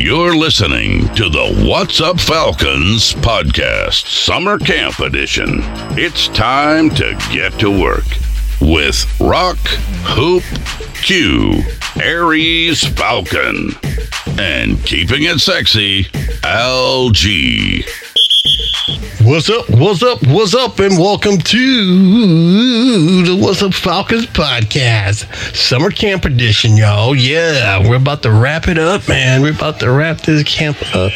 You're listening to the What's Up Falcons podcast, Summer Camp Edition. It's time to get to work with Rock, Hoop, Q, Aries Falcon, and keeping it sexy, LG. What's up? What's up? What's up? And welcome to the What's Up Falcons podcast, summer camp edition, y'all. Yeah, we're about to wrap it up, man. We're about to wrap this camp up.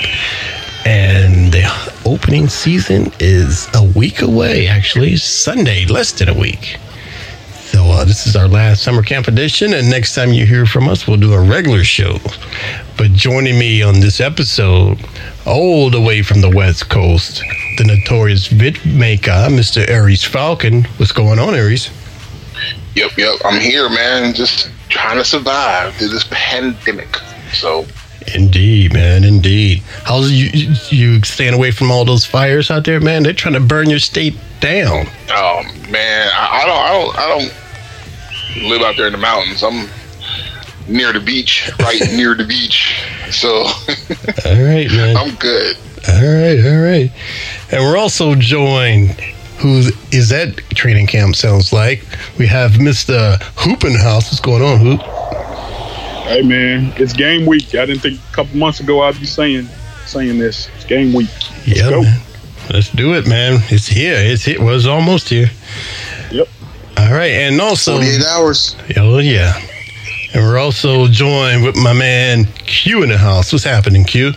And the opening season is a week away, actually, Sunday, less than a week. So uh, this is our last summer camp edition, and next time you hear from us, we'll do a regular show. But joining me on this episode, all the way from the West Coast, the notorious vid maker, Mr. Aries Falcon. What's going on, Aries? Yep, yep. I'm here, man. Just trying to survive through this pandemic. So, Indeed, man. Indeed. How's you you staying away from all those fires out there, man? They're trying to burn your state down. oh man, I, I don't, I don't, I don't live out there in the mountains. I'm near the beach, right near the beach. So All right, man. I'm good. All right, all right. And we're also joined, who is that training camp sounds like? We have Mr. Hoop in the house. What's going on, Hoop? Hey man, it's game week. I didn't think a couple months ago I'd be saying saying this. It's game week. Let's yeah, go. man. Let's do it, man. It's here. It's here. Well, it's almost here. All right, and also, 48 hours. oh yeah, and we're also joined with my man Q in the house. What's happening, Q?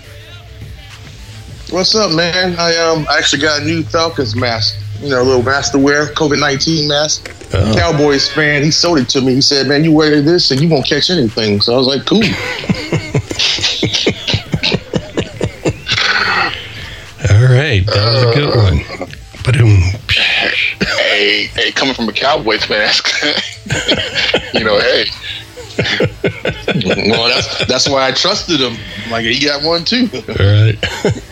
What's up, man? I um I actually got a new Falcons mask. You know, a little mask to wear, COVID nineteen mask. Oh. Cowboys fan, he sold it to me. He said, "Man, you wear this and you won't catch anything." So I was like, "Cool." All right, that was a good one. Boom. Hey, hey, coming from a Cowboys mask, you know, hey. well, that's that's why I trusted him. Like he got one too. All right.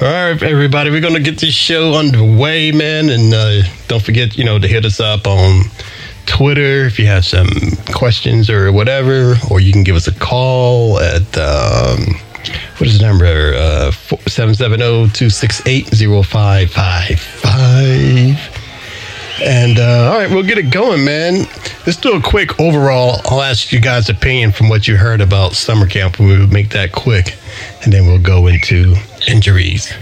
All right, everybody, we're going to get this show underway, man. And uh, don't forget, you know, to hit us up on Twitter if you have some questions or whatever, or you can give us a call at, um, what is the number? Uh, 770 268 0555. And uh, all right, we'll get it going, man. Let's do a quick overall. I'll ask you guys' opinion from what you heard about summer camp. We'll make that quick, and then we'll go into injuries.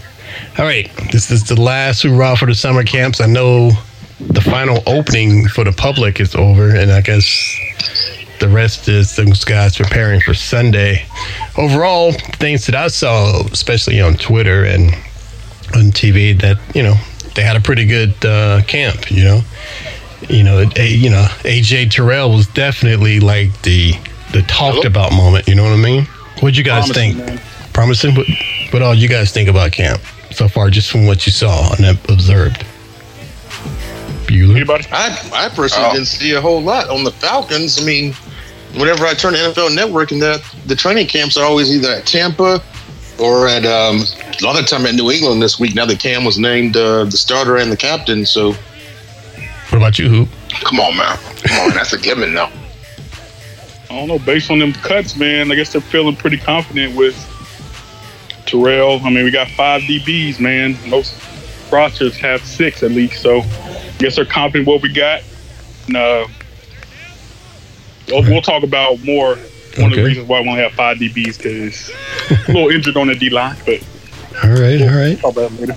All right, this is the last hurrah for the summer camps. I know the final opening for the public is over, and I guess the rest is those guys preparing for Sunday. Overall, things that I saw, especially on Twitter and on TV, that you know they had a pretty good uh, camp. You know, you know, a, you know, AJ Terrell was definitely like the the talked about moment. You know what I mean? What'd you guys Promising, think? man. Promising. What, what all you guys think about camp so far, just from what you saw and observed? Bueller. Anybody? I I personally Oh. didn't see a whole lot on the Falcons. I mean, whenever I turn to NFL Network, and the the training camps are always either at Tampa or at um, a lot of time at New England this week. Now that Cam was named uh, the starter and the captain, so What about you, Hoop? Come on, man. Come on, that's a given, though. I don't know. Based on them cuts, man, I guess they're feeling pretty confident with Terrell. I mean, we got five DBs, man. Most rosters have six at least, so I guess they're confident what we got. And, uh, we'll, we'll talk about more. One of the reasons why we only have five DBs because a little injured on the D line, but All right, all right. talk about later.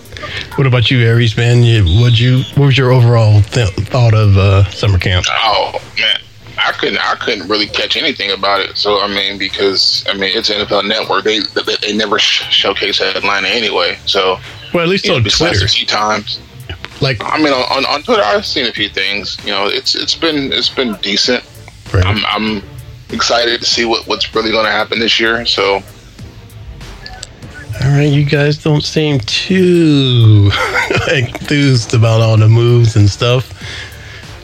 What about you, Aries, man? You, what you? What was your overall th- thought of uh, summer camp? Oh man, I couldn't I couldn't really catch anything about it. So I mean, because I mean, it's NFL Network. They they, they never sh- showcase Atlanta anyway. So Well, at least you know, on besides Twitter. a few times. Like, I mean, on, on Twitter, I've seen a few things. You know, it's it's been it's been decent. right. I'm I'm excited to see what, what's really going to happen this year. So all right, you guys don't seem too enthused about all the moves and stuff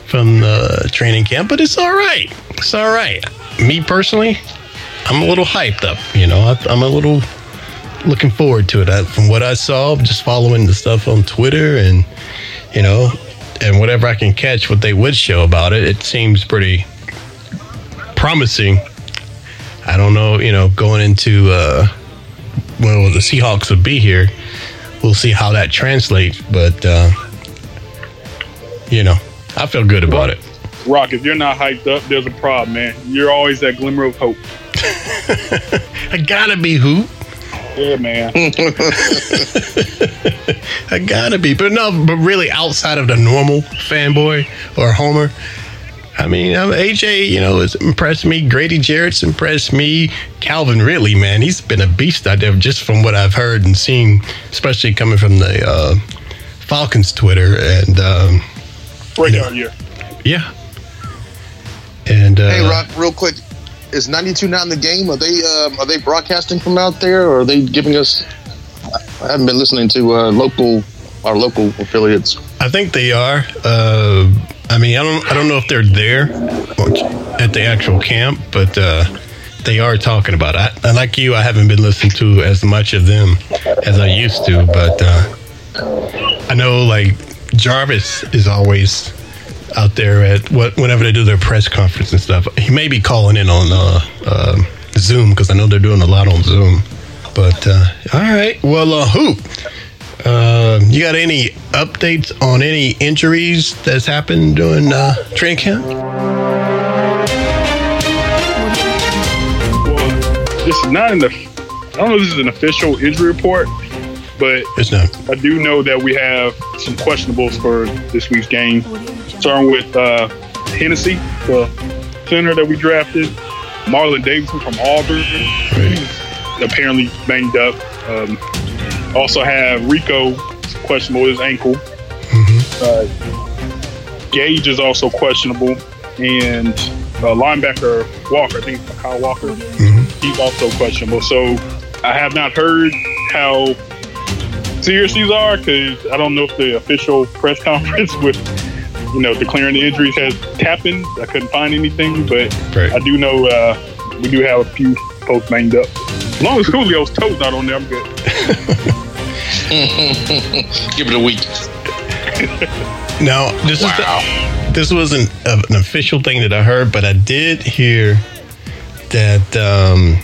from the training camp, but it's all right. It's all right. Me personally, I'm a little hyped up. You know, I, I'm a little looking forward to it. I, from what I saw, just following the stuff on Twitter and you know, and whatever I can catch, what they would show about it, it seems pretty promising. I don't know, you know, going into uh, well, the Seahawks would be here. We'll see how that translates, but uh, you know, I feel good about it. Rock, if you're not hyped up, there's a problem, man. You're always that glimmer of hope. I gotta be who? Yeah, man. I gotta be, but no, but really outside of the normal fanboy or homer. I mean, um, AJ, you know, has impressed me. Grady Jarrett's impressed me. Calvin Ridley, man, he's been a beast out there just from what I've heard and seen, especially coming from the uh, Falcons Twitter. And um, Breakout year. yeah, and uh, Hey, Rock, real quick, is 92 not in the game? Are they um, are they broadcasting from out there, or are they giving us? I haven't been listening to uh, local our local affiliates. I think they are. Uh, I mean, I don't. I don't know if they're there at the actual camp, but uh, they are talking about it. I, like you, I haven't been listening to as much of them as I used to, but uh, I know like Jarvis is always out there at what whenever they do their press conference and stuff. He may be calling in on uh, uh, Zoom because I know they're doing a lot on Zoom. But uh, all right, well, uh, who? Uh, you got any updates on any injuries that's happened during uh, training camp? Well, this is not in the. I don't know if this is an official injury report, but It's not. I do know that we have some questionables for this week's game. Starting with uh, Hennesy, the center that we drafted, Marlon Davidson from Auburn, he's apparently banged up. Um, also have Rico questionable his ankle. Uh, Gage is also questionable, and uh, linebacker Walker, I think it's Kyle Walker, he's also questionable. So I have not heard how serious these are because I don't know if the official press conference with you know declaring the injuries has happened. I couldn't find anything, but Right. I do know uh, we do have a few folks banged up. As long as Julio's toes not on there, I'm good. Give it a week. Now, this is the, this wasn't a- an official thing that I heard, but I did hear that um,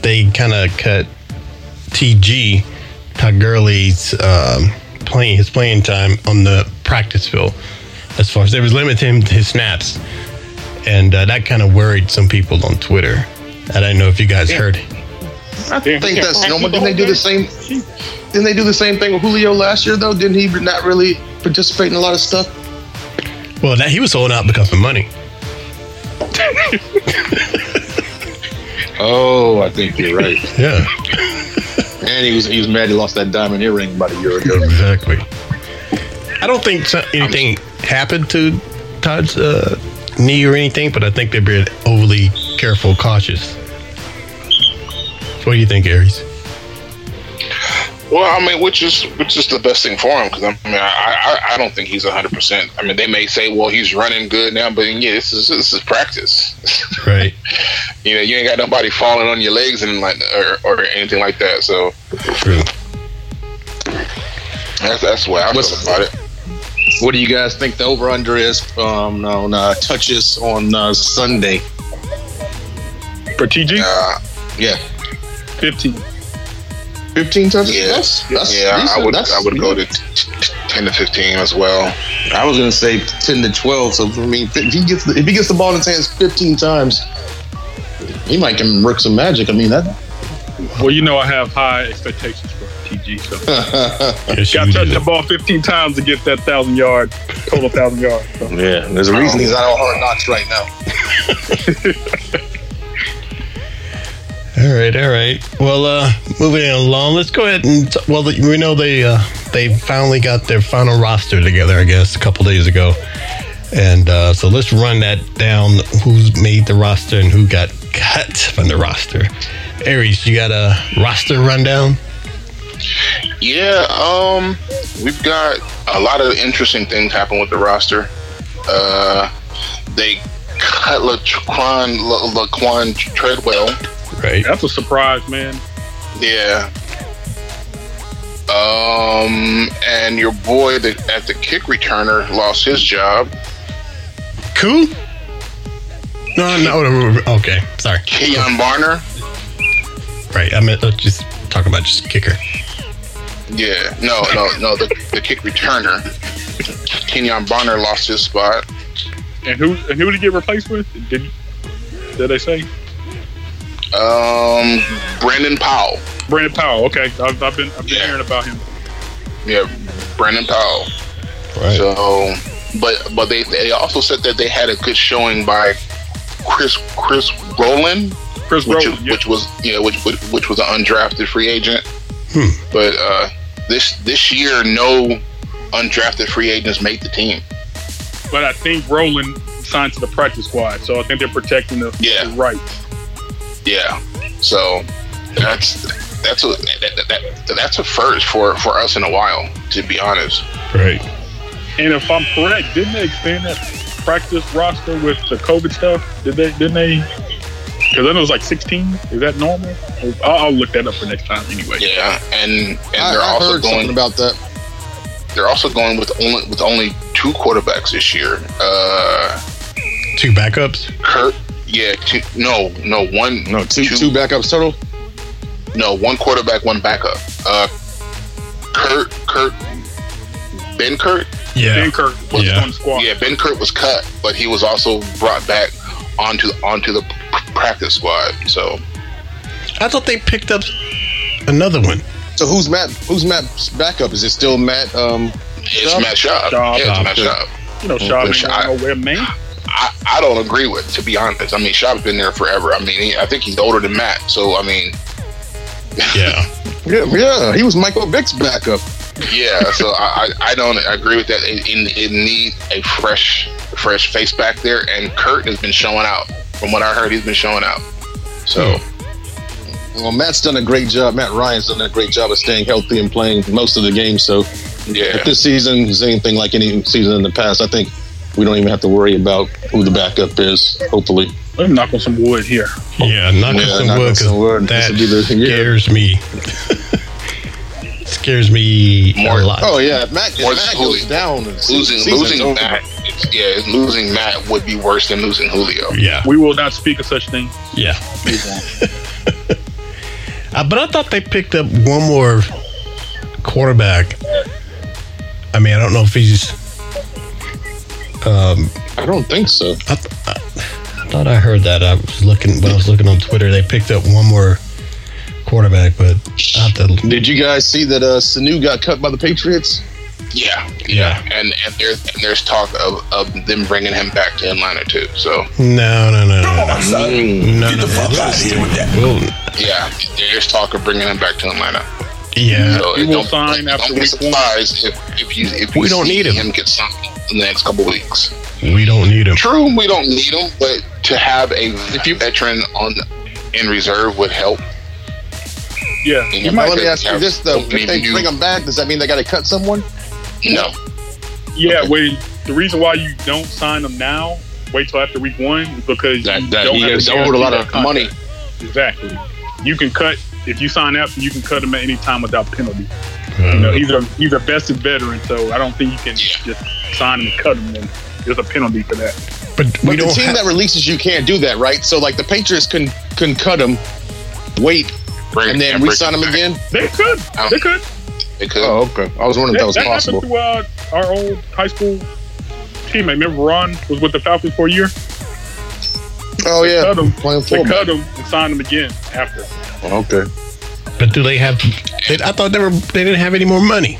they kind of cut TG Todd Gurley's um, playing his playing time on the practice field. As far as they was limiting his snaps, and uh, that kind of worried some people on Twitter. I don't know if you guys heard. I think that's normal. Didn't they do the same? Didn't they do the same thing with Julio last year though? Didn't he not really participate in a lot of stuff? Well, that he was holding out because of money. Oh, I think you're right. Yeah, and he was he was mad he lost that diamond earring about a year ago. exactly. I don't think so- anything happened to Todd's uh, knee or anything, but I think they're being overly careful, cautious. What do you think, Aries? Well, I mean, which is which is the best thing for him? Because I mean, I, I I don't think he's hundred percent. I mean, they may say, well, he's running good now, but yeah, this is this is practice. Right. you know, you ain't got nobody falling on your legs and like or, or anything like that. So True. that's that's the way I What's- feel about it. What do you guys think the over under is um, on uh, touches on uh, Sunday? For TG, Uh, Yeah, 15. 15 touches. yeah, That's, that's yeah. I would That's- I would go to t- t- ten to fifteen as well. I was gonna say 10 to 12. So I mean, if he gets the, if he gets the ball in his hands 15 times, he might can work some magic. I mean that. Well, you know I have high expectations for TG, so Yes, got you to touch the ball 15 times to get that thousand yard total thousand yards. So. Yeah, there's a reason he's out on hard knocks right now. All right, all right. Well, uh, moving along, let's go ahead and well, we know they uh, they finally got their final roster together. I guess a couple days ago, and uh, so let's run that down. Who's made the roster and who got cut from the roster? Aries, you got a roster rundown? Yeah, um, we've got a lot of interesting things happen with the roster. Uh, they cut Laquon, La- Laquon Treadwell. Right. That's a surprise, man. Yeah. Um, and your boy the, at the kick returner lost his job. Cool. No, no, no, okay. Sorry. Keon Barner. Right. I meant uh, just talk about just kicker. Yeah, no, no, no. The, the kick returner. Kenjon Barner lost his spot. And who and who did he get replaced with? Did did they say? Um, Brandon Powell. Brandon Powell. Okay, I've, I've been I've been Yeah. hearing about him. Yeah, Brandon Powell. Right. So, but but they they also said that they had a good showing by Chris Chris Rowland, Chris which Rowland. Yeah. which was yeah which which, which was an undrafted free agent. Hmm. But uh, this this year, no undrafted free agents made the team. But I think Rowland signed to the practice squad, so I think they're protecting the, Yeah. the rights. Yeah, so that's that's a that, that, that's a first for for us in a while, to be honest. Right. And if I'm correct, didn't they expand that practice roster with the COVID stuff? Did they? Didn't they? Because then it was like 16. Is that normal? I'll, I'll look that up for next time anyway. Yeah, and and I, they're I also heard going something about that. they're also going with only with only two quarterbacks this year. Uh, Two backups. Kurt, yeah, two, no, no, one, No, two two backups total. no, one quarterback, one backup. Uh, Kurt, Kurt, Benkert, Yeah. Benkert was Yeah. on the squad. yeah, Benkert was cut, but he was also brought back onto onto the practice squad. So I thought they picked up another one. So who's Matt? Who's Matt's backup? Is it still Matt? Um, it's Schaub? Matt Schaub. Schaub. Yeah, it's Matt Okay. Schaub. You know, Schaub But ain't going nowhere, man. I, I don't agree with, to be honest. I mean, Schaub's been there forever. I mean, he, I think he's older than Matt. So I mean, Yeah. yeah, yeah, he was Michael Vick's backup. Yeah, so I, I I don't agree with that. It, it, it needs a fresh fresh face back there, and Kurt has been showing out. From what I heard, he's been showing out. So hmm. Well, Matt's done a great job. Matt Ryan's done a great job of staying healthy and playing most of the games. So yeah, if this season is anything like any season in the past, I think we don't even have to worry about who the backup is. Hopefully, Let me knock on some wood here. Yeah. Knock on Yeah, some knock on wood some wood. because that This'll be the year. scares me. scares me More- a lot. oh yeah, if Matt, if More Matt Julio. goes down, losing losing over. Matt, it's, yeah, losing Matt would be worse than losing Julio. Yeah. We will not speak of such things. Yeah. Move on. Uh, but I thought they picked up one more quarterback. I mean, I don't know if he's. Um, I don't think so. I, th- I thought I heard that. I was looking when I was looking on Twitter. They picked up one more quarterback, but I have to. Did you guys see that uh, Sanu got cut by the Patriots? Yeah, Yeah. and and there's and there's talk of, of them bringing him back to Atlanta too. So No, no, no, no, no, Mm. no, no. Well, yeah, there's talk of bringing him back to Atlanta. yeah, So He it will don't, sign don't after be week one. if, if you if you We don't need him. him get signed in the next couple weeks. we don't need him. True, we don't need him, but to have a veteran on in reserve would help. Yeah. And you might, let me ask you this though: If they bring him back, does that mean they got to cut someone? No, yeah, wait. the reason why you don't sign him now, wait till after week one, is because That- you that don't he have is to owed a lot of that money. Exactly. You can cut if you sign after. You can cut him at any time without penalty. You know, he's a he's a vested veteran, so I don't think you can Yeah. just sign him and cut him. And there's a penalty for that. But we But the team ha- that releases you can't do that, right? So like the Patriots can can cut him, wait, bring and then bring re-sign him back. again. They could. They could. They could. Oh, okay. I was wondering if that was that possible. happened to uh, our old high school teammate. Remember Ron was with the Falcons for a year. Oh yeah, Cut him. playing They cut him and signed him again after. Okay. But do they have? They, I thought they were. They didn't have any more money.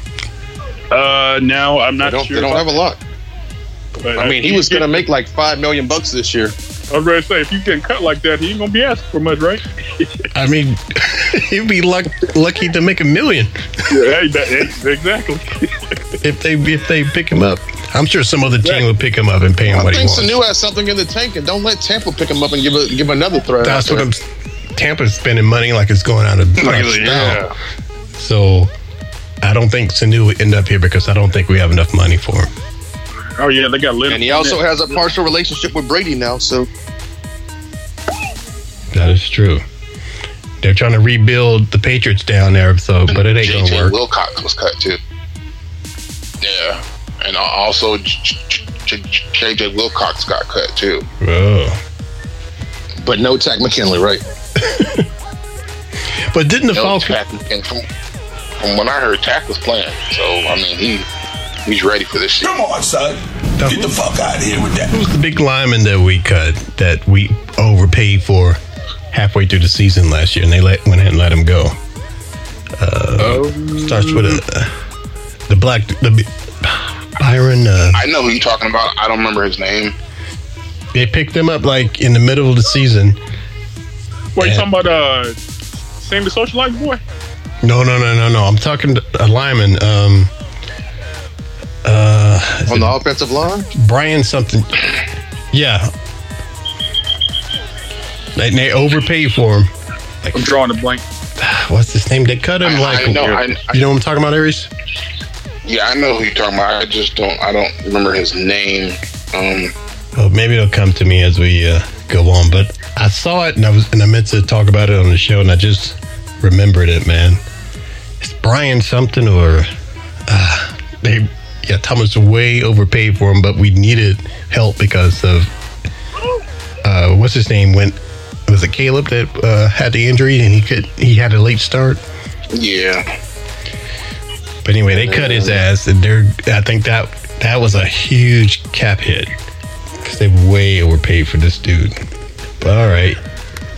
Uh, now I'm not don't, sure. they don't have a lot. but, I mean, he was going to make like five million bucks this year. I was ready to say if you getting cut like that, he ain't gonna be asking for much, right? I mean, he'd be luck, lucky to make a million. Yeah, exactly. if they if they pick him up, I'm sure some other team will pick him up and pay him I what he wants. I think. Sanu has something in the tank, and don't let Tampa pick him up and give a, give another threat. That's what there. I'm. Tampa's spending money like it's going out of Like, style. yeah. So I don't think Sanu would end up here because I don't think we have enough money for him. Oh yeah, they got Leonard. And he also has a partial relationship with Brady now, so That is true. They're trying to rebuild the Patriots down there, so but it ain't gonna JJ work. Wilcox was cut too. Yeah, and also JJ Wilcox got cut too. Oh. but no Takk McKinley, right? But didn't the No, Falcons? Takk, and from, from when I heard Takk was playing, so I mean he he's ready for this shit. Come on, son. Get the fuck out of here with that. Who's the big lineman that we cut that we overpaid for halfway through the season last year, and they let went ahead and let him go? Uh, starts with a the black the Byron. Uh, I know who you're talking about. I don't remember his name. they picked him up like in the middle of the season. Wait, you talking about uh, Sammy Social Life boy? No, no, no, no, no. I'm talking to a lineman. Um, uh, On the offensive line, Brian something. Yeah. They, they overpaid for him. I'm drawing a blank. What's his name? They cut him I- like. I know, I- you know what I'm talking about, Aries? Yeah, I know who you're talking about. I just don't. I don't remember his name. Um, Well, maybe it'll come to me as we uh, go on. But I saw it and I was and I meant to talk about it on the show and I just remembered it, man. It's Brian something or uh, they yeah Thomas way overpaid for him, but we needed help because of uh, what's his name went was it Caleb that uh, had the injury and he could he had a late start. yeah, But anyway, they cut his ass, and they're. I think that that was a huge cap hit because they way overpaid for this dude. But all right.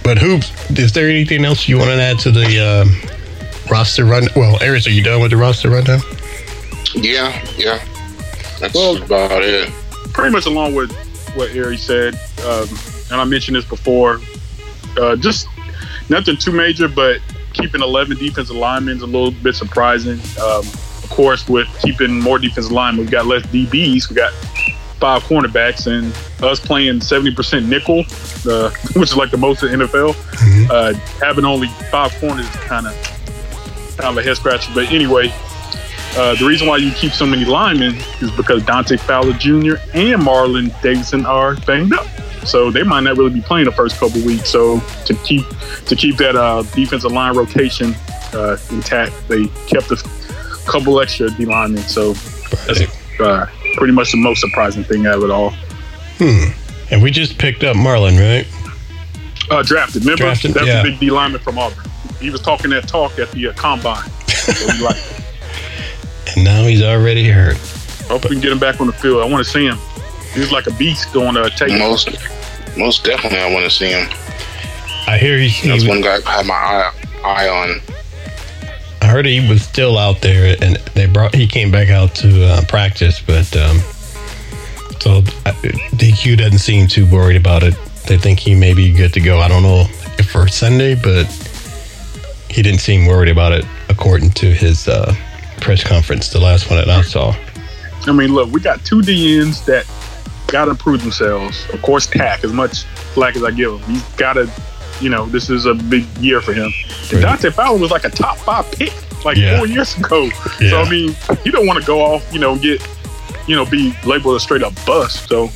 But hoops, is there anything else you want to add to the um, roster run? Well, Aries, are you done with the roster rundown? yeah, yeah. That's Well- about it. Pretty much along with what Ari said, um, and I mentioned this before. Uh, just nothing too major, but keeping 11 defensive linemen is a little bit surprising. Um, of course, with keeping more defensive linemen, we've got less DBs. We got five cornerbacks, and us playing 70% nickel, uh, which is like the most in the NFL. Uh, having only five corners is kind of kind of a head scratcher. But anyway, uh, the reason why you keep so many linemen is because Dante Fowler Jr. and Marlon Davidson are banged up, so they might not really be playing the first couple weeks. So to keep to keep that uh, defensive line rotation uh, intact, they kept a couple extra D linemen. So that's uh, pretty much the most surprising thing out of it all. Hmm. And we just picked up Marlon, right? Uh, drafted, remember? Drafted, that's yeah. the big D lineman from Auburn. He was talking that talk at the uh, combine. Like, And now he's already hurt. hope we can get him back on the field. I want to see him. He's like a beast going to take. Most, most definitely, I want to see him. I hear he's. That's he- one guy I had my eye, eye on. Heard he was still out there, and they brought he came back out to uh, practice, but um, so DQ doesn't seem too worried about it. They think he may be good to go. I don't know if for Sunday, but he didn't seem worried about it, according to his uh, press conference, the last one that I saw. I mean, look, we got two DNs that got to prove themselves. Of course, Takk, as much flack as I give him, he's got to, you know, this is a big year for him. Right. Dante Fowler was like a top five pick like Yeah. four years ago. So, I mean, you don't want to go off, you know, get, you know, be labeled a straight up bust. So,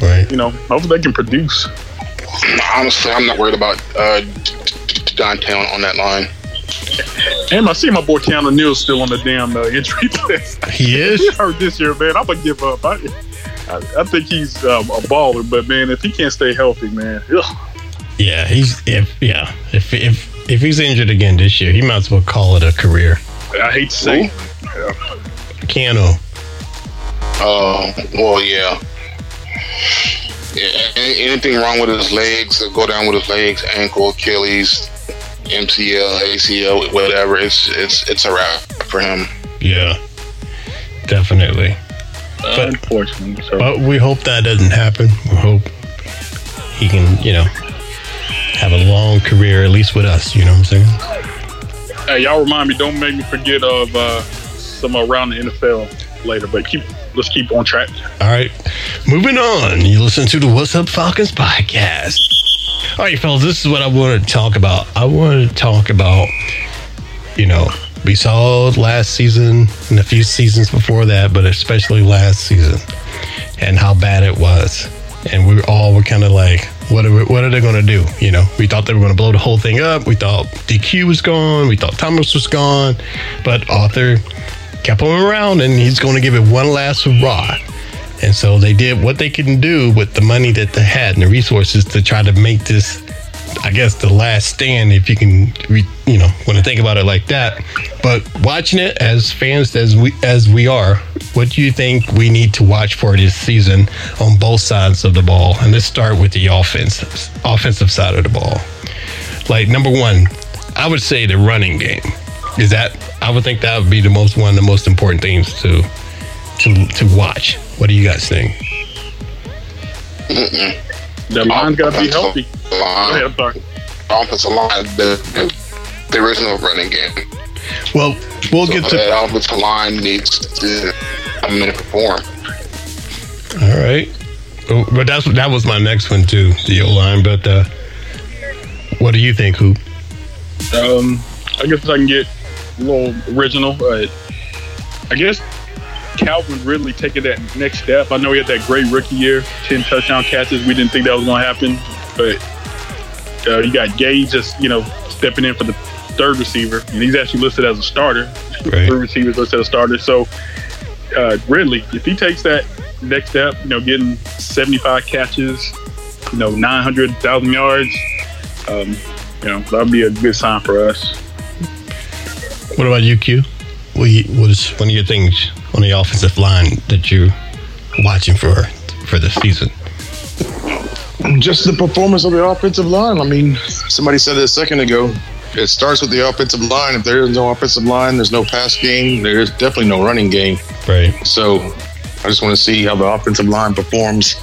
Right? you know, hopefully they can produce. Honestly, I'm not worried about uh, Dante on, on that line. And I see my boy Keanu Neal still on the damn uh, injury list. He is. he hurt this year, man. I'm gonna give up. I, I, I think he's um, a baller, but man, if he can't stay healthy, man, ugh. Yeah, he's if yeah if if if he's injured again this year, he might as well call it a career. I hate to say, it. Cano. Oh, well, yeah. Yeah, anything wrong with his legs, go down with his legs, ankle, Achilles, MCL, ACL, whatever. It's it's it's a wrap for him. Yeah, definitely. But unfortunately. So. But we hope that doesn't happen. We hope he can, you know, have a long career, at least with us. You know what I'm saying? Hey, y'all remind me. Don't make me forget of uh, some around the NFL later. But keep let's keep on track. All right. Moving on. You listen to the What's Up Falcons podcast. All right, fellas, this is what I want to talk about. I want to talk about, you know, we saw last season and a few seasons before that, but especially last season and how bad it was. And we all were kind of like, what are, we, what are they going to do? You know, we thought they were going to blow the whole thing up. We thought DQ was gone. We thought Thomas was gone. But Arthur kept him around and he's going to give it one last hurrah. And so they did what they can do with the money that they had and the resources to try to make this, I guess, the last stand, if you can, re, you know, want to think about it like that. But watching it as fans as we as we are, what do you think we need to watch for this season on both sides of the ball? And let's start with the offensive offensive side of the ball. Like number one, I would say the running game. Is that I would think that would be the most one of the most important things to to to watch. What do you guys think? The line's got to be healthy. Go ahead, I'm sorry. Offensive line, the, there is no running game. Well, we'll So get to that offensive line needs to come in and perform. all right. Oh, But that's that was my next one too, the O line. But uh, what do you think, Hoop? Um, I guess I can get a little original. Uh, I guess Calvin Ridley taking that next step. I know he had that great rookie year, ten touchdown catches. We didn't think that was going to happen, but uh, you got Gage just you know stepping in for the third receiver, and he's actually listed as a starter. Right. Three receivers listed as starters. So uh, Ridley, if he takes that next step, you know, getting seventy-five catches, you know, nine hundred thousand yards. Um, you know, that'd be a good sign for us. What about you, Q? What, you, what is one of your things on the offensive line that you're watching for for this season? Just the performance of the offensive line. I mean, somebody said it a second ago. It starts with the offensive line. If there is no offensive line, there's no pass game. There's definitely no running game. Right. So I just want to see how the offensive line performs,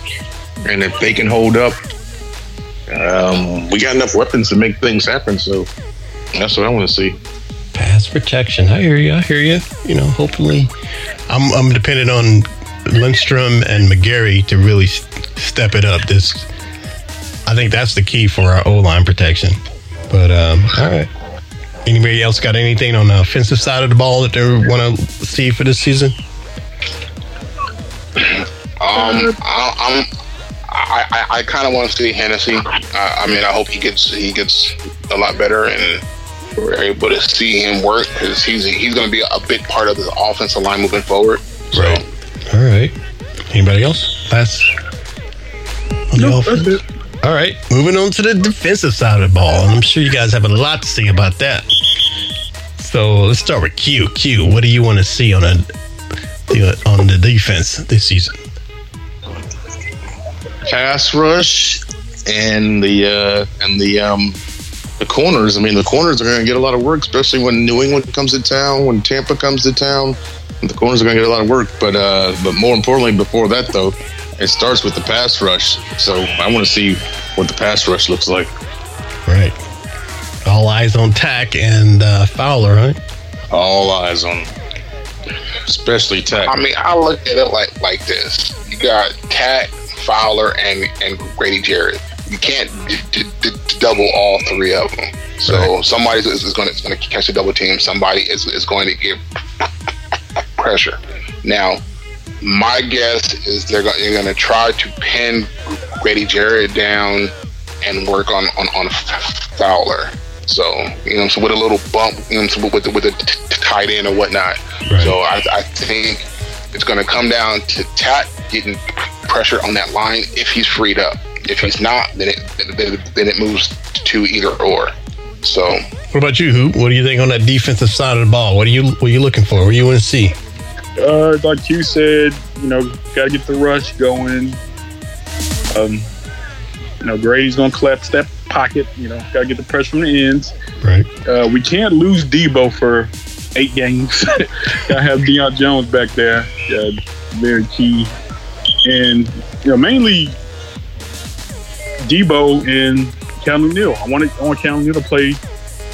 and if they can hold up. Um, we got enough weapons to make things happen. So that's what I want to see. Pass protection. I hear you. I hear you. You know, hopefully, I'm I'm dependent on Lindstrom and McGary to really step it up. This, I think that's the key for our O line protection. But um, all right. Anybody else got anything on the offensive side of the ball that they want to see for this season? Um, I, I'm. I, I, I kind of want to see Hennesy. Uh, I mean, I hope he gets he gets a lot better and we're able to see him work because he's he's going to be a big part of the offensive line moving forward. So, Right. All right. Anybody else? Last. on the No, offense? that's it. All right, moving on to the defensive side of the ball, and I'm sure you guys have a lot to say about that. So let's start with Q. Q, what do you want to see on a on the defense this season? pass rush and the uh, and the um, the corners. I mean, the corners are going to get a lot of work, especially when New England comes to town, when Tampa comes to town. The corners are going to get a lot of work, but uh, but more importantly, before that though, it starts with the pass rush. So I want to see what the pass rush looks like. Right. All eyes on Takk and uh, Fowler, right? All eyes on, especially Takk. I mean, I look at it like like this: you got Takk, Fowler, and and Grady Jarrett. You can't d- d- d- double all three of them. So Right. somebody is, is going to is going to catch a double team. Somebody is is going to give pressure. Now, my guess is they're going, they're going to try to pin Grady Jarrett down and work on on, on Fowler. So you know, so with a little bump, you know, so with the, with t- tight end or whatnot. Right. So I, I think it's going to come down to Tat getting pressure on that line if he's freed up. If he's not, then it then, then it moves to either or. So What about you, Hoop? What do you think on that defensive side of the ball? What are you what are you looking for? What do you want to see? Uh, like you said, you know, got to get the rush going. Um, you know, Grady's gonna collapse that pocket. You know, got to get the pressure from the ends. Right. Uh, we can't lose Debo for eight games. got to have Deion Jones back there. Uh, very key. And you know, mainly Debo and Calvin Neal. I want I want Calvin Neal to play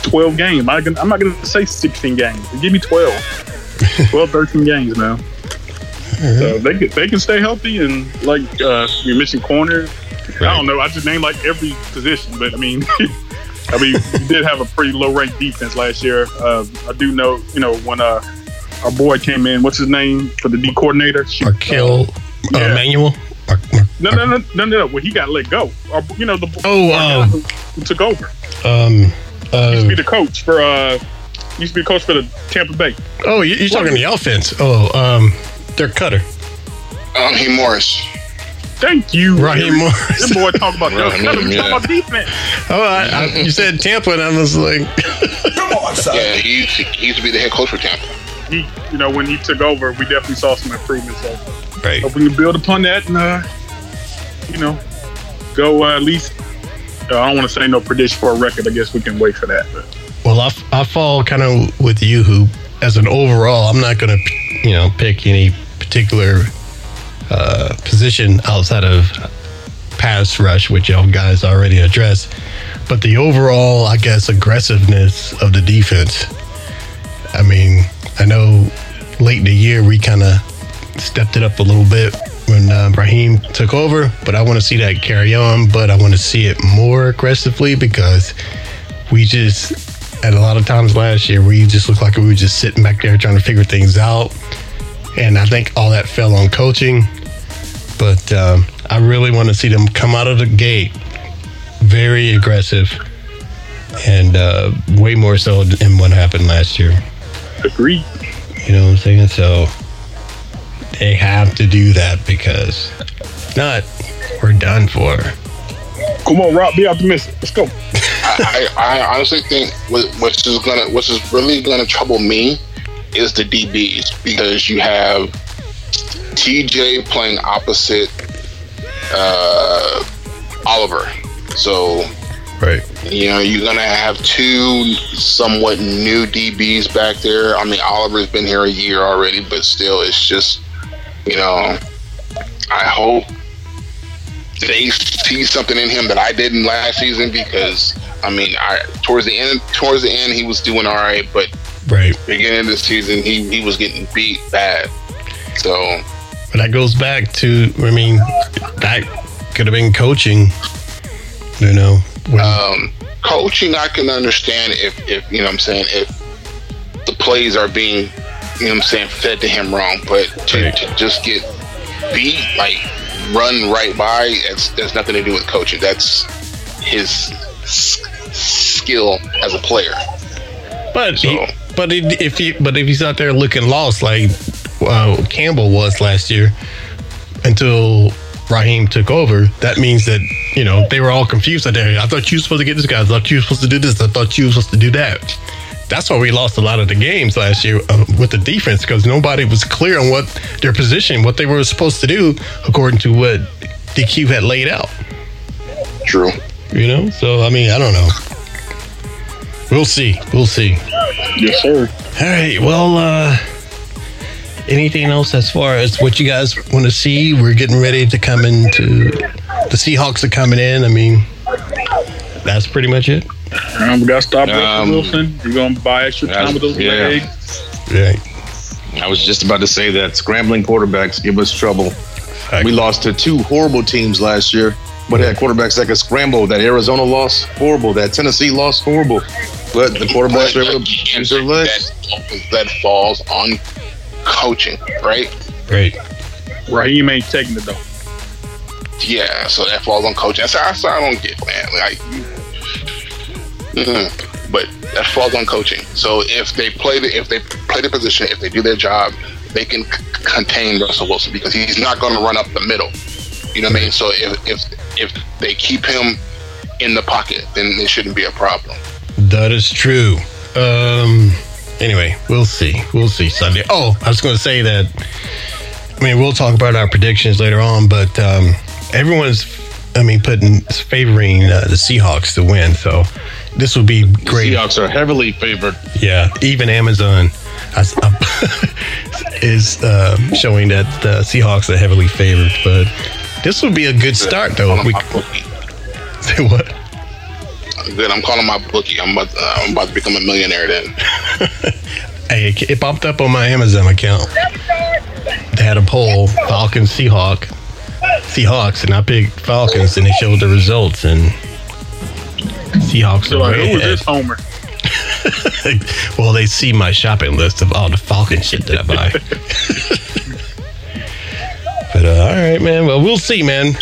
12 games. I'm not not gonna say 16 games. Give me 12. 12, 13 games now. So they can, they can stay healthy and like uh, you mentioned corner. I don't know. I just named like every position, but I mean, I mean, we did have a pretty low ranked defense last year. Uh, I do know, you know, when uh, our boy came in, what's his name for the D coordinator? She- uh, Yeah. Manuel. No, no, no, no, no. Well, he got let go. Or, you know, the Oh, our um, who, who took over. Um, Used to uh, be the coach for. uh Used to be the coach for the Tampa Bay. oh, you- you're talking the offense. Oh, um, their cutter. Um, he Morris. Thank you, Raheem Harry. Morris. This boy talking about Raheem, talking yeah. about defense. Oh, I, I, you said Tampa, and I was like, Come on, son. Yeah, he used, to, he used to be the head coach for Tampa. He, you know, when he took over, we definitely saw some improvements. So, right. hope we can build upon that and, uh, you know, go uh, at least. Uh, I don't want to say no prediction for a record. I guess we can wait for that. But Well, I, I fall kind of with you, who, as an overall, I'm not going to, you know, pick any particular uh, position outside of pass rush, which y'all guys already addressed. But the overall, I guess, aggressiveness of the defense. I mean, I know late in the year we kind of stepped it up a little bit when uh, Raheem took over, but I want to see that carry on. But I want to see it more aggressively because we just, at a lot of times last year, we just looked like we were just sitting back there trying to figure things out. And I think all that fell on coaching. But um, I really want to see them come out of the gate very aggressive and uh, way more so than what happened last year. agreed. You know what I'm saying? So they have to do that because if not, we're done for. Come on, Rob. Be optimistic. Let's go. I, I, I honestly think what, what's is gonna what's is really gonna trouble me is the DBs because you have TJ playing opposite uh, Oliver, so Right. you know you're gonna have two somewhat new DBs back there. I mean Oliver's been here a year already, but still, it's just you know I hope they see something in him that I didn't last season because I mean I towards the end towards the end he was doing all right, but Right. beginning of the season he he was getting beat bad. So But that goes back to, I mean, that could have been coaching, you know. When, um, coaching I can understand if if you know what I'm saying if the plays are being you know what I'm saying fed to him wrong, but to, to just get beat like run right by it's there's nothing to do with coaching. That's his skill as a player. but he, but it, if he, but if he's out there looking lost like uh, Campbell was last year, until Raheem took over, that means that you know they were all confused out there. I thought you were supposed to get this guy. I thought you were supposed to do this. I thought you were supposed to do that. That's why we lost a lot of the games last year uh, with the defense because nobody was clear on what their position, what they were supposed to do according to what DQ had laid out. True. You know, so I mean, I don't know. We'll see. We'll see. Yes, sir. All right. Well, uh, anything else as far as what you guys want to see? We're getting ready to come into the Seahawks are coming in. I mean, that's pretty much it. Um, we got to stop Russell Um, Wilson. You're going to buy extra time with those yeah. legs. Yeah. I was just about to say that scrambling quarterbacks give us trouble. We lost to two horrible teams last year, but had quarterbacks that could scramble. That Arizona loss, horrible. That Tennessee loss, horrible. But the quarterbacks were able to use their legs. That, that falls on coaching, right? Right. Raheem ain't taking it though. Yeah, so that falls on coaching. That's that's I don't get, man. Like, mhm. but that falls on coaching. So if they play the if they play the position, if they do their job, they can c- contain Russell Wilson because he's not going to run up the middle. You know what I mean? So if if if they keep him in the pocket, then it shouldn't be a problem. That is true. Um. Anyway, we'll see. We'll see Sunday. Oh, I was going to say that. I mean, we'll talk about our predictions later on, but um, everyone's, I mean, putting favoring uh, the Seahawks to win. So this would be great. The Seahawks are heavily favored. Yeah, even Amazon is uh, showing that the Seahawks are heavily favored. But this would be a good start, though. We say what? Good. I'm calling my bookie. I'm about to, uh, I'm about to become a millionaire then. Hey, it, popped up on my Amazon account. They had a poll, Falcons, Seahawk, Seahawks, and I picked Falcons, and they showed the results, and Seahawks So are like, way who is ahead. this homer? well, they see my shopping list of all the Falcon shit that I buy. but uh, all right, man. Well, we'll see, man.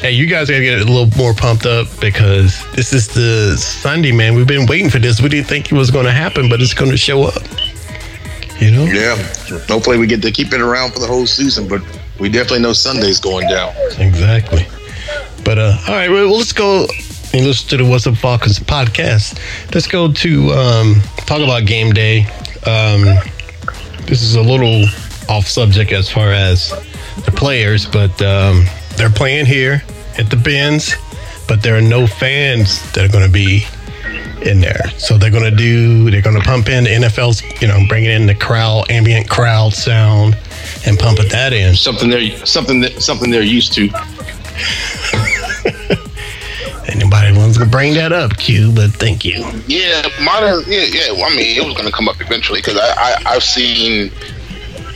Hey, you guys gotta get a little more pumped up because this is the Sunday, man. We've been waiting for this. We didn't think it was going to happen, but it's going to show up. You know? Yeah. Hopefully we get to keep it around for the whole season, but we definitely know Sunday's going down. Exactly. But uh, all right, well, let's go listen to the What's Up Falcons podcast. Let's go to um, talk about game day. Um, this is a little off subject as far as the players, but um, they're playing here at the Benz, but there are no fans that are going to be in there. So they're going to do, they're going to pump in the NFL's, you know, bringing in the crowd, ambient crowd sound, and pumping that in. Something they're something that something they're used to. Anybody wants to bring that up, Q? But thank you. Yeah, modern. Yeah, yeah. Well, I mean, it was going to come up eventually because I, I I've seen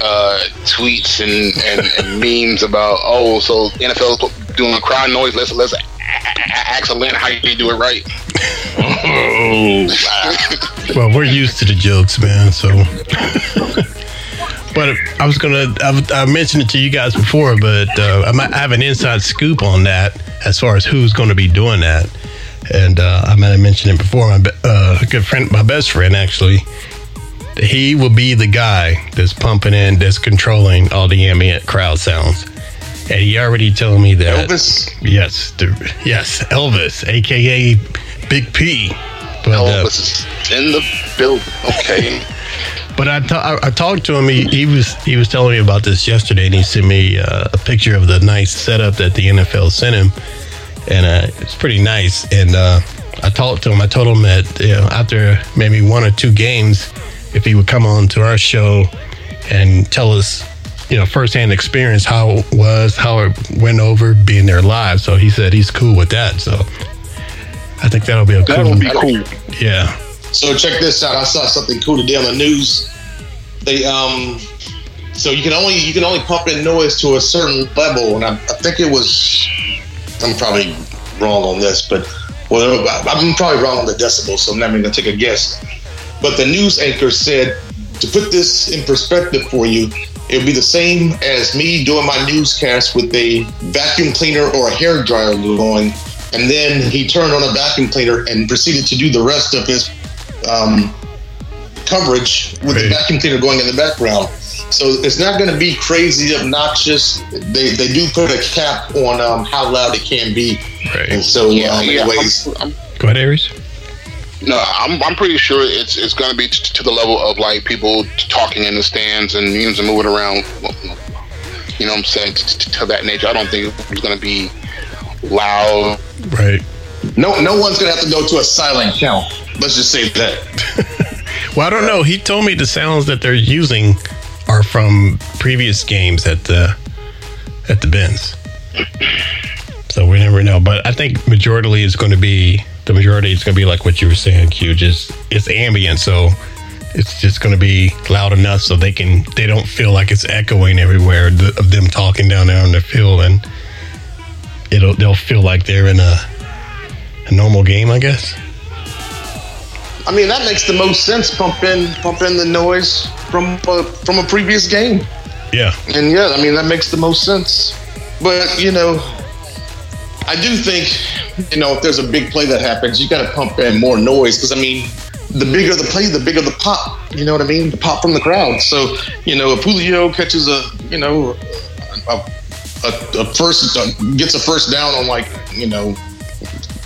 uh, tweets and, and, and memes about oh, so NFL doing a crowd noise. Let's let's a- a- ask how you do it right. Well, we're used to the jokes, man. So, but I was gonna, I, I mentioned it to you guys before, but uh, I might have an inside scoop on that as far as who's going to be doing that. And uh, I might have mentioned it before. My be- uh, good friend, my best friend, actually, he will be the guy that's pumping in, that's controlling all the ambient crowd sounds. And he already told me that. Elvis. Yes, yes, Elvis, aka Big P. But, uh, Elvis is in the building. Okay. But I talked to him. He, he was he was telling me about this yesterday, and he sent me uh, a picture of the nice setup that the NFL sent him, and uh, it's pretty nice. And uh, I talked to him. I told him that you know, after maybe one or two games, if he would come on to our show and tell us, you know, firsthand experience how it was, how it went over being there live. So he said he's cool with that. So I think that'll be a cool. would be cool. Yeah. So check this out. I saw something cool today on the news. They um, so you can only you can only pump in noise to a certain level, and I, I think it was. I'm probably wrong on this, but well, I'm probably wrong on the decibels, so I'm not even gonna take a guess. But the news anchor said to put this in perspective for you, it would be the same as me doing my newscast with a vacuum cleaner or a hair dryer going, and then he turned on a vacuum cleaner and proceeded to do the rest of his um, coverage with the vacuum cleaner going in the background. So it's not going to be crazy obnoxious. They, they do put a cap on um, how loud it can be. Right. And so, Yeah, um, yeah. anyways, I'm, I'm, Go ahead, Aries. no, I'm I'm pretty sure it's it's going to be t- to the level of like people talking in the stands and memes and moving around. You know what I'm saying? T- t- To that nature, I don't think it's going to be loud. Right. No no one's to have to go to a silent count. Let's just say that. Well, I don't know. He told me the sounds that they're using are from previous games at the at the Benz. So we never know. But I think majority is going to be the majority is going to be like what you were saying, Q. Just it's ambient, so it's just going to be loud enough so they can they don't feel like it's echoing everywhere of them talking down there on the field, and it'll they'll feel like they're in a a normal game, I guess. I mean, that makes the most sense. Pump in pump in the noise from uh, from a previous game. Yeah. And yeah, I mean that makes the most sense. But you know, I do think you know if there's a big play that happens, you got to pump in more noise because I mean, the bigger the play, the bigger the pop. You know what I mean? The pop from the crowd. So you know, if Julio catches a you know a, a, a first gets a first down on like you know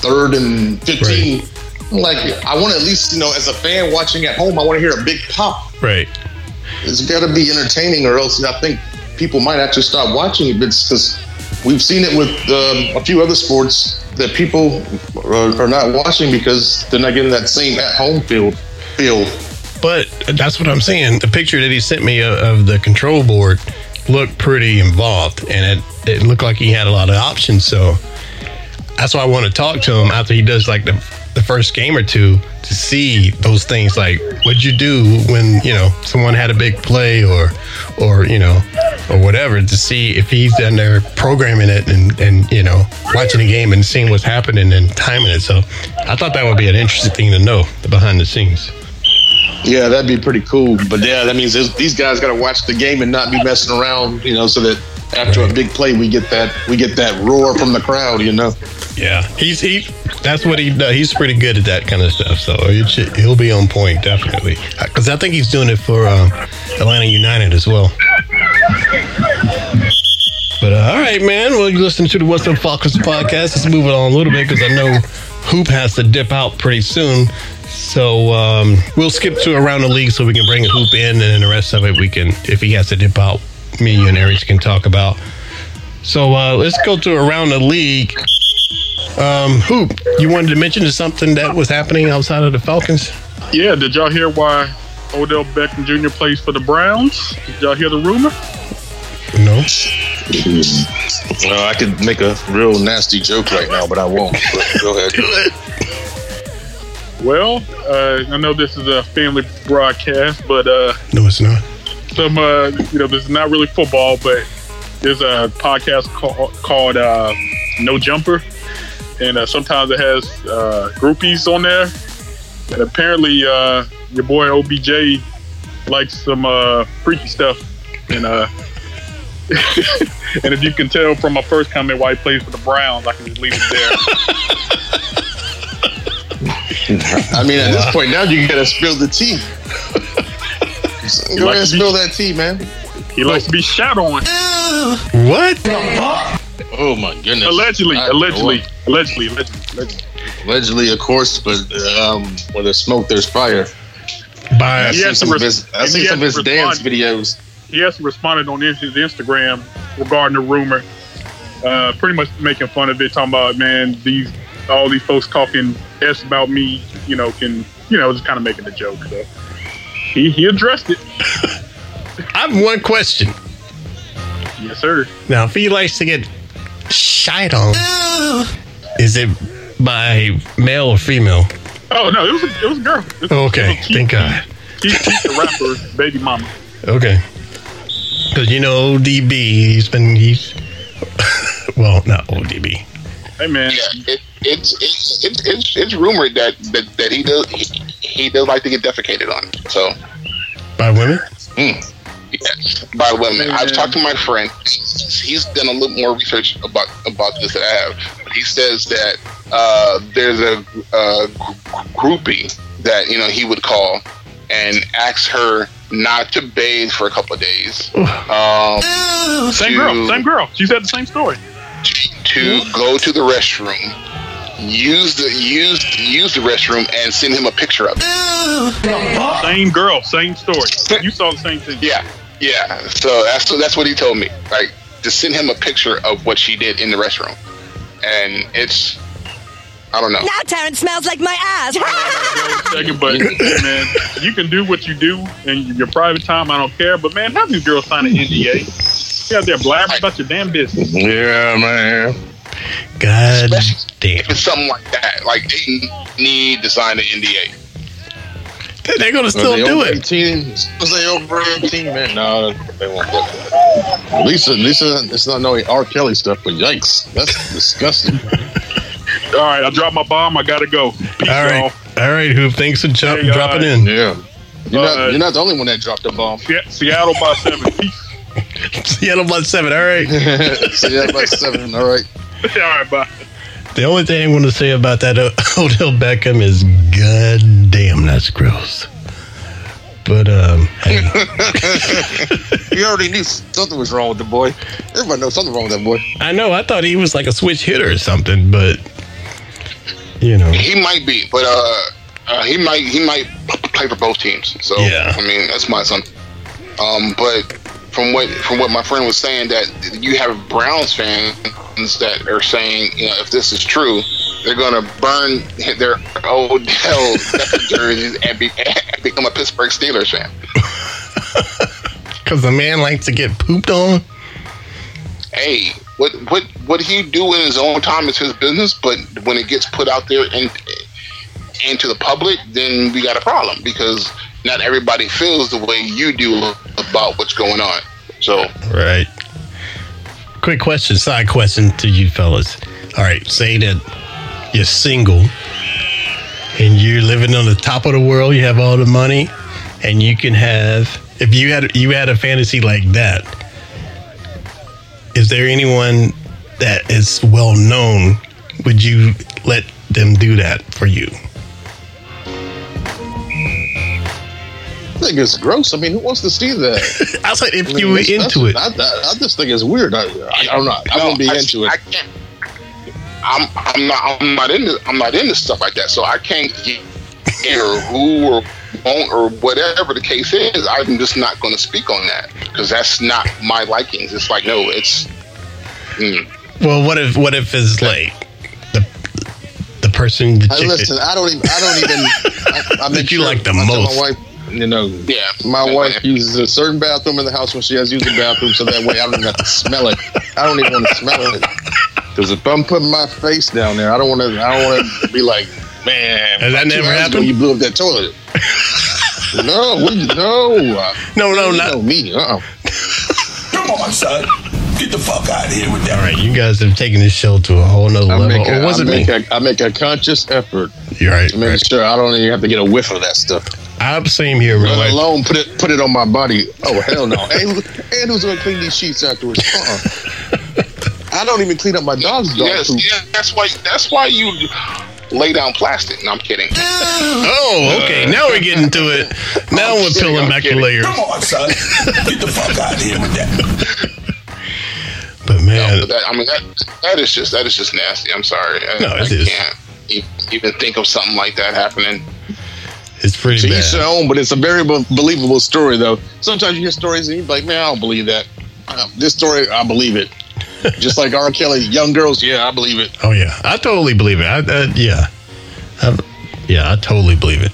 third and fifteen. Like I want to at least you know as a fan watching at home, I want to hear a big pop Right. it's got to be entertaining, or else I think people might actually stop watching it. Because we've seen it with um, a few other sports that people are, are not watching because they're not getting that same at home feel. Feel. But that's what I'm saying. The picture that he sent me of, of the control board looked pretty involved, and it, it looked like he had a lot of options. So that's why I want to talk to him after he does like the the first game or two to see those things like what'd you do when you know someone had a big play or or you know or whatever to see if he's down there programming it and and you know watching the game and seeing what's happening and timing it. So I thought that would be an interesting thing to know the behind the scenes. Yeah, that'd be pretty cool. But yeah, that means these guys got to watch the game and not be messing around, you know, so that after a big play, we get that we get that roar from the crowd, you know. Yeah, he's he. That's what he does. He's pretty good at that kind of stuff. So should, he'll be on point definitely. Because I think he's doing it for um, Atlanta United as well. But uh, all right, man. Well, you listen to the What's Up Falcons podcast. Let's move it on a little bit because I know Hoop has to dip out pretty soon. So um, we'll skip to around the league so we can bring Hoop in, and then the rest of it we can, if he has to dip out, me you and Aries can talk about. So uh, let's go to around the league. Um, Hoop, you wanted to mention something that was happening outside of the Falcons? Yeah, did y'all hear why Odell Beckham Jr. plays for the Browns? Did y'all hear the rumor? No. Well, I could make a real nasty joke right now, but I won't. But go ahead. Well, uh, I know this is a family broadcast, but uh, No, it's not. Some, uh, you know, this is not really football, but there's a podcast call, called uh, No Jumper, and uh, sometimes it has uh, groupies on there. And apparently, uh, your boy OBJ likes some uh, freaky stuff, and uh, and if you can tell from my first comment why he plays for the Browns, I can just leave it there. I mean, at this point now, you gotta spill the tea. Go ahead and spill that tea, man. He likes to be shot on. What? The? Oh my goodness. Allegedly, allegedly, allegedly, allegedly, allegedly. allegedly, of course, but um, where there's smoke, there's fire. By I've He seen some to of his, I've seen he some of his dance respond. videos. he has responded on his, his Instagram regarding the rumor, uh, pretty much making fun of it, talking about man, these all these folks talking s about me, you know, can you know, just kind of making a joke. So he he addressed it. I have one question. Yes, sir. Now, if he likes to get shied on, is it by male or female? Oh no, it was a, it was a girl. It was- Okay, it was Keith- thank God. Keith, Keith, the rapper, baby mama. Okay. Because you know ODB, he's been he's well, not ODB. Hey man, Yeah, it, it's, it's it's it's it's rumored that that, that he does he, he does like to get defecated on. So By women? yes, by women. I've talked to my friend. He's done a little more research about about this than I have. He says that uh, there's a, uh groupie that you know he would call and ask her not to bathe for a couple of days. Um, same to- girl, same girl. She said the same story. to go to the restroom, use the use use the restroom, and send him a picture of it. Same girl, same story. You saw the same thing. Yeah, yeah. So that's that's what he told me. Like to send him a picture of what she did in the restroom, and it's I don't know. Now Terrence smells like my ass. second, but man, you can do what you do in your private time. I don't care. But man, have these girls sign an NDA? Yeah, they're blabbering about your damn business. Yeah, man. God Especially damn. If it's something like that, like they need to sign an NDA. They're gonna still do it. 18? Was they over 18, man? No, they won't do it. At least, at least it's not no R. Kelly stuff, but yikes. That's disgusting. All right, I dropped my bomb. I gotta go. Peace, All right. All right, Hoop. Thanks for jump, Hey, uh, dropping in. Yeah. You're, Uh, not, you're not the only one that dropped the bomb. Seattle by seven. Seattle by seven. All right. so yeah, about seven. All right. All right, bye. The only thing I want to say about that uh, Odell Beckham is, God damn, that's gross. But um, hey, You already knew something was wrong with the boy. Everybody knows something wrong with that boy. I know I thought he was like a switch hitter or something, but you know, He might be, but uh, uh he might he might play for both teams. So Yeah. I mean that's my son. Um, but from what from what my friend was saying, that you have Browns fans that are saying, you know, if this is true, they're gonna burn their Odell jerseys and, be, and become a Pittsburgh Steelers fan. because the man likes to get pooped on. Hey, what what what he do in his own time is his business. But when it gets put out there and into the public, then we got a problem because not everybody feels the way you do about what's going on. So Right. Quick question, side question to you fellas. All right, say that you're single and you're living on the top of the world, you have all the money, and you can have if you had you had a fantasy like that, is there anyone that is well known? Would you let them do that for you? Think it's gross. I mean, who wants to see that? I was like, if I mean, you were into it, I, I, I just think it's weird. I, I, I'm not. I No, won't be I- into it. I can't. I'm I'm not I'm not into I'm not into stuff like that. So I can't get or who or won't or whatever the case is. I'm just not going to speak on that because that's not my likings. It's like no, it's. Mm. well, what if what if it's like the the person the Hey, listen, I don't even. I don't even. I, I make That you sure like the most. My wife, you know, Yeah, my wife uses a certain bathroom in the house when she has used the bathroom, so that way I don't even have to smell it. I don't even want to smell it because if I'm putting my face down there, I don't want to. I don't want to be like, man. Has that never hours ago happened? You blew up that toilet. no, what, no, No, no, you not- know me. Uh-uh. Come on, son. Get the fuck out of here with that. All right, you guys have taken this show to a whole nother I level. make, a, or was I, it make me? a, I make a conscious effort You're right. to make right. sure I don't even have to get a whiff of that stuff. I'm same here, man. Let Like, alone put it put it on my body. Oh hell no! and, and who's gonna clean these sheets afterwards? Uh-uh. I don't even clean up my dog's dog Yes, poop. yeah, that's why that's why you lay down plastic. No, I'm kidding. oh, okay. Now we're getting to it. Now I'm we're kidding, peeling I'm back the layers. Come on, son. Get the fuck out of here with that. But man, No, that, I mean that that is just that is just nasty. I'm sorry. I, No, it I is. can't e- even think of something like that happening. It's pretty To bad. each their own, but it's a very be- believable story, though. Sometimes you hear stories and you're like, man, I don't believe that. Uh, this story, I believe it. Just like R. Kelly, young girls, yeah, I believe it. Oh yeah, I totally believe it. I, uh, yeah, I, yeah, I totally believe it.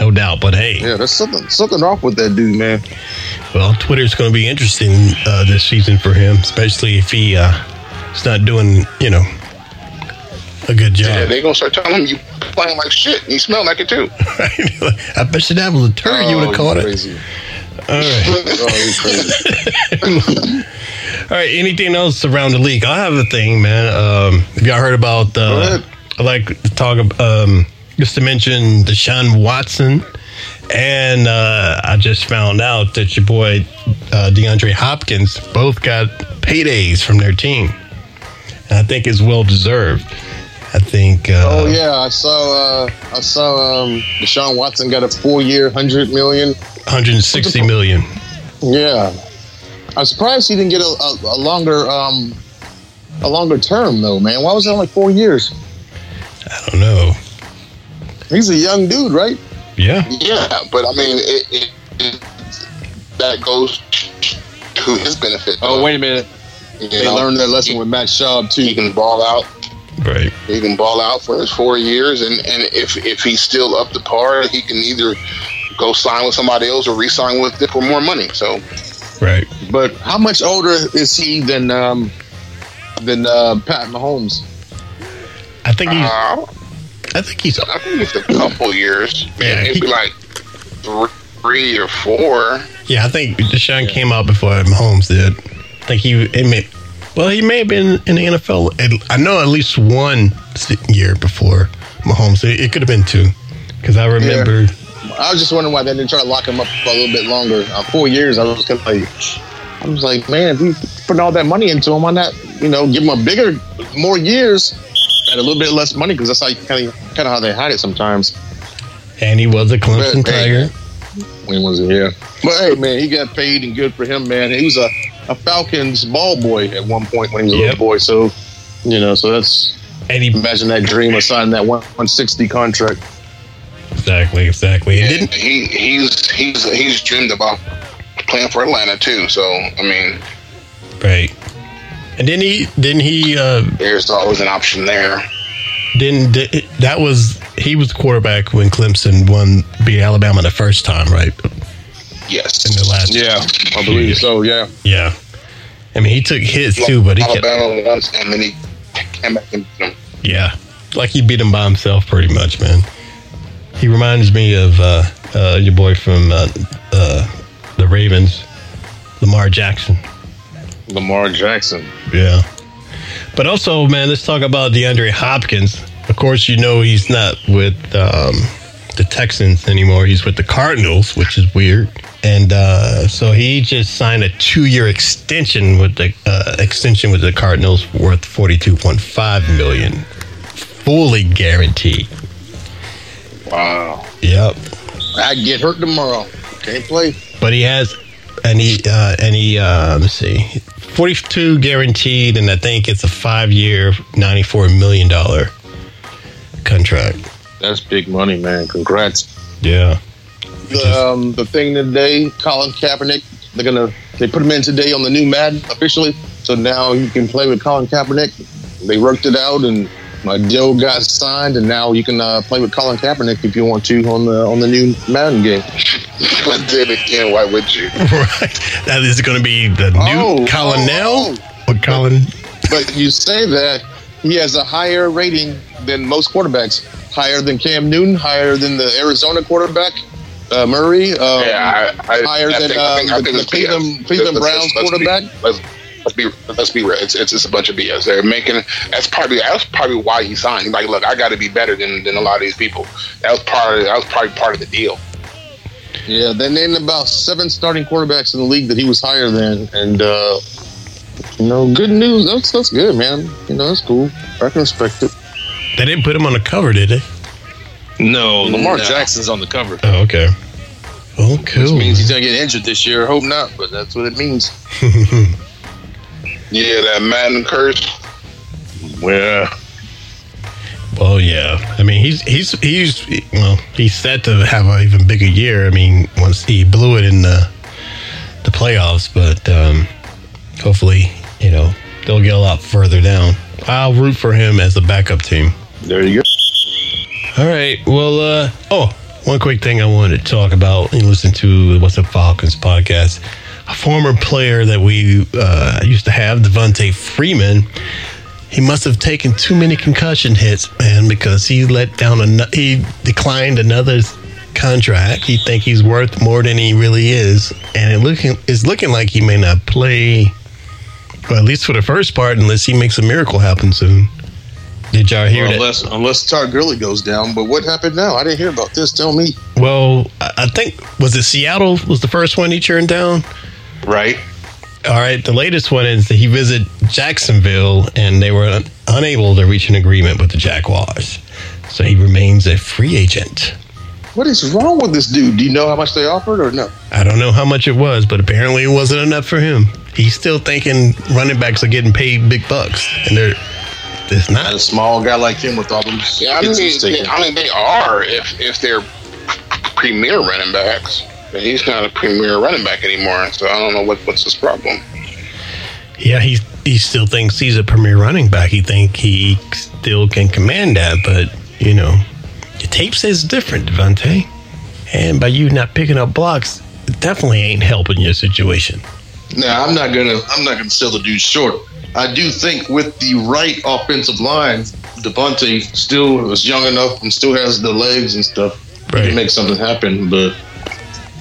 No doubt. But hey, Yeah, there's something something off with that dude, man. well, Twitter's going to be interesting uh, this season for him, especially if he uh, is not doing, you know, a good job. Yeah, job. they gonna start telling him you playing like shit. and You smell like it too. I bet you that was a turn. you would have Oh, caught it. All right. Oh, you crazy. All right. Anything else around the league? I have a thing, man. Um, have y'all heard about? Uh. I like to talk. Um, just to mention Deshaun Watson, and uh, I just found out that your boy uh, DeAndre Hopkins both got paydays from their team, and I think it's well deserved. I think. Uh, Oh yeah, I saw. Uh, I saw. Um, Deshaun Watson got a four-year, hundred million. 160 million. Yeah, I'm surprised he didn't get a, a, a longer, um, a longer term though, man. Why was it only four years? I don't know. He's a young dude, right? Yeah. Yeah, but I mean, it, it, it that goes to his benefit. Oh wait a minute, You they know, learned their lesson he, with Matt Schaub too. he can ball out. Right. He can ball out for his four years, and, and if if he's still up to par, he can either go sign with somebody else or re-sign with it for more money. So Right. But how much older is he than um, than uh, Pat Mahomes? I think he's. uh, I think he's. I think it's a couple years. Yeah, Yeah, it'd he- be like three, three or four. Yeah, I think Deshaun came out before Mahomes did. I think he it may, well, he may have been in the NFL. I know at least one year before Mahomes. It, could have been two, because I remember. I was just wondering why they didn't try to lock him up for a little bit longer. Uh, four years, I was kind of like, I was like, man, if you putting all that money into him, why not, you know, give him a bigger, more years and a little bit less money? Because that's how kind of kind of how they hide it sometimes. And he was a Clemson But, hey, Tiger. When was it here? But hey, man, he got paid and good for him, man. He was a, a Falcons ball boy at one point when he was a Yep. little boy. So, you know, so that's And he imagine that dream of signing that one 160 contract. exactly, exactly. And didn't he he's he's he's dreamed about playing for Atlanta too. So I mean, right. And didn't he? Didn't he? Uh, there's always an option there. didn't di- that was he was quarterback when Clemson won beat Alabama the first time, right? Yes. In the last Yeah, I believe so. Yeah. Yeah. I mean, he took hits too, but he kept, Alabama once, and then he came back and beat them. yeah, like he beat him by himself pretty much, man. He reminds me of uh, uh, your boy from uh, uh, the Ravens, Lamar Jackson. Lamar Jackson. Yeah. But also, man, let's talk about DeAndre Hopkins. Of course, you know he's not with um, the Texans anymore. He's with the Cardinals, which is weird. And uh, so he just signed a two-year extension with the uh, extension with the Cardinals worth forty-two point five million, fully guaranteed. Wow. Yep. I get hurt tomorrow. Can't play. But he has any uh, any uh, let's see, forty-two guaranteed, and I think it's a five-year, ninety-four million dollar contract. That's big money, man. Congrats. Yeah. The, um, the thing today, Colin Kaepernick, they're gonna they put him in today on the new Madden officially. So now you can play with Colin Kaepernick. They worked it out, and my deal got signed, and now you can uh, play with Colin Kaepernick if you want to on the on the new Madden game. I did it again. Why would you? right. That is going to be the new Oh, Colin oh, now. Or Colin? But you say that he has a higher rating than most quarterbacks, higher than Cam Newton, higher than the Arizona quarterback, uh, Murray, um, Yeah, I, I, higher I than think, um, think the, the Cleveland, Cleveland Browns let's be- quarterback. Let's, let's be let's be real. It's, it's just a bunch of BS. They're making that's probably that's probably why he signed. He's like, look, I got to be better than, than a lot of these people. That was part of that was probably part of the deal. Yeah, they named about seven starting quarterbacks in the league that he was higher than, and uh, you know, good news. That's that's good, man. You know, that's cool. I can respect it. They didn't put him on the cover, did they? No, Lamar No. Jackson's on the cover, Oh, okay. Oh, cool. which means he's gonna get injured this year. Hope not, but that's what it means. Yeah, that Madden curse. Well, well, yeah. I mean, he's he's he's well, he's set to have an even bigger year. I mean, once he blew it in the the playoffs, but um, hopefully, you know, they'll get a lot further down. I'll root for him as a backup team. There you go. All right. Well, uh, oh, one quick thing I wanted to talk about and listen to What's Up Falcons podcast. A former player that we uh, used to have, Devonta Freeman, he must have taken too many concussion hits, man, because he let down a he declined another contract. He think he's worth more than he really is, and it looking it's looking like he may not play. Well, at least for the first part, unless he makes a miracle happen soon. Did y'all hear Well, that? unless unless Todd Gurley goes down, but what happened now? I didn't hear about this. Tell me. Well, I I think was it Seattle was the first one he turned down. Right. All right, the latest one is that he visited Jacksonville and they were un- unable to reach an agreement with the Jaguars, so he remains a free agent. What is wrong with this dude? Do you know how much they offered or no? I don't know how much it was, but apparently it wasn't enough for him. He's still thinking running backs are getting paid big bucks, and they're it's Not a small guy like him with all them Yeah, I mean, he's. I mean they are if if they're premier running backs. But he's not a premier running back anymore, so I don't know what what's his problem. Yeah, he he still thinks he's a premier running back. He think he still can command that, but you know, the tape says different, Devonta. And by you not picking up blocks, it definitely ain't helping your situation. Now I'm not gonna I'm not gonna sell the dude short. I do think with the right offensive line, Devonta still is young enough and still has the legs and stuff. Right. can make something happen, but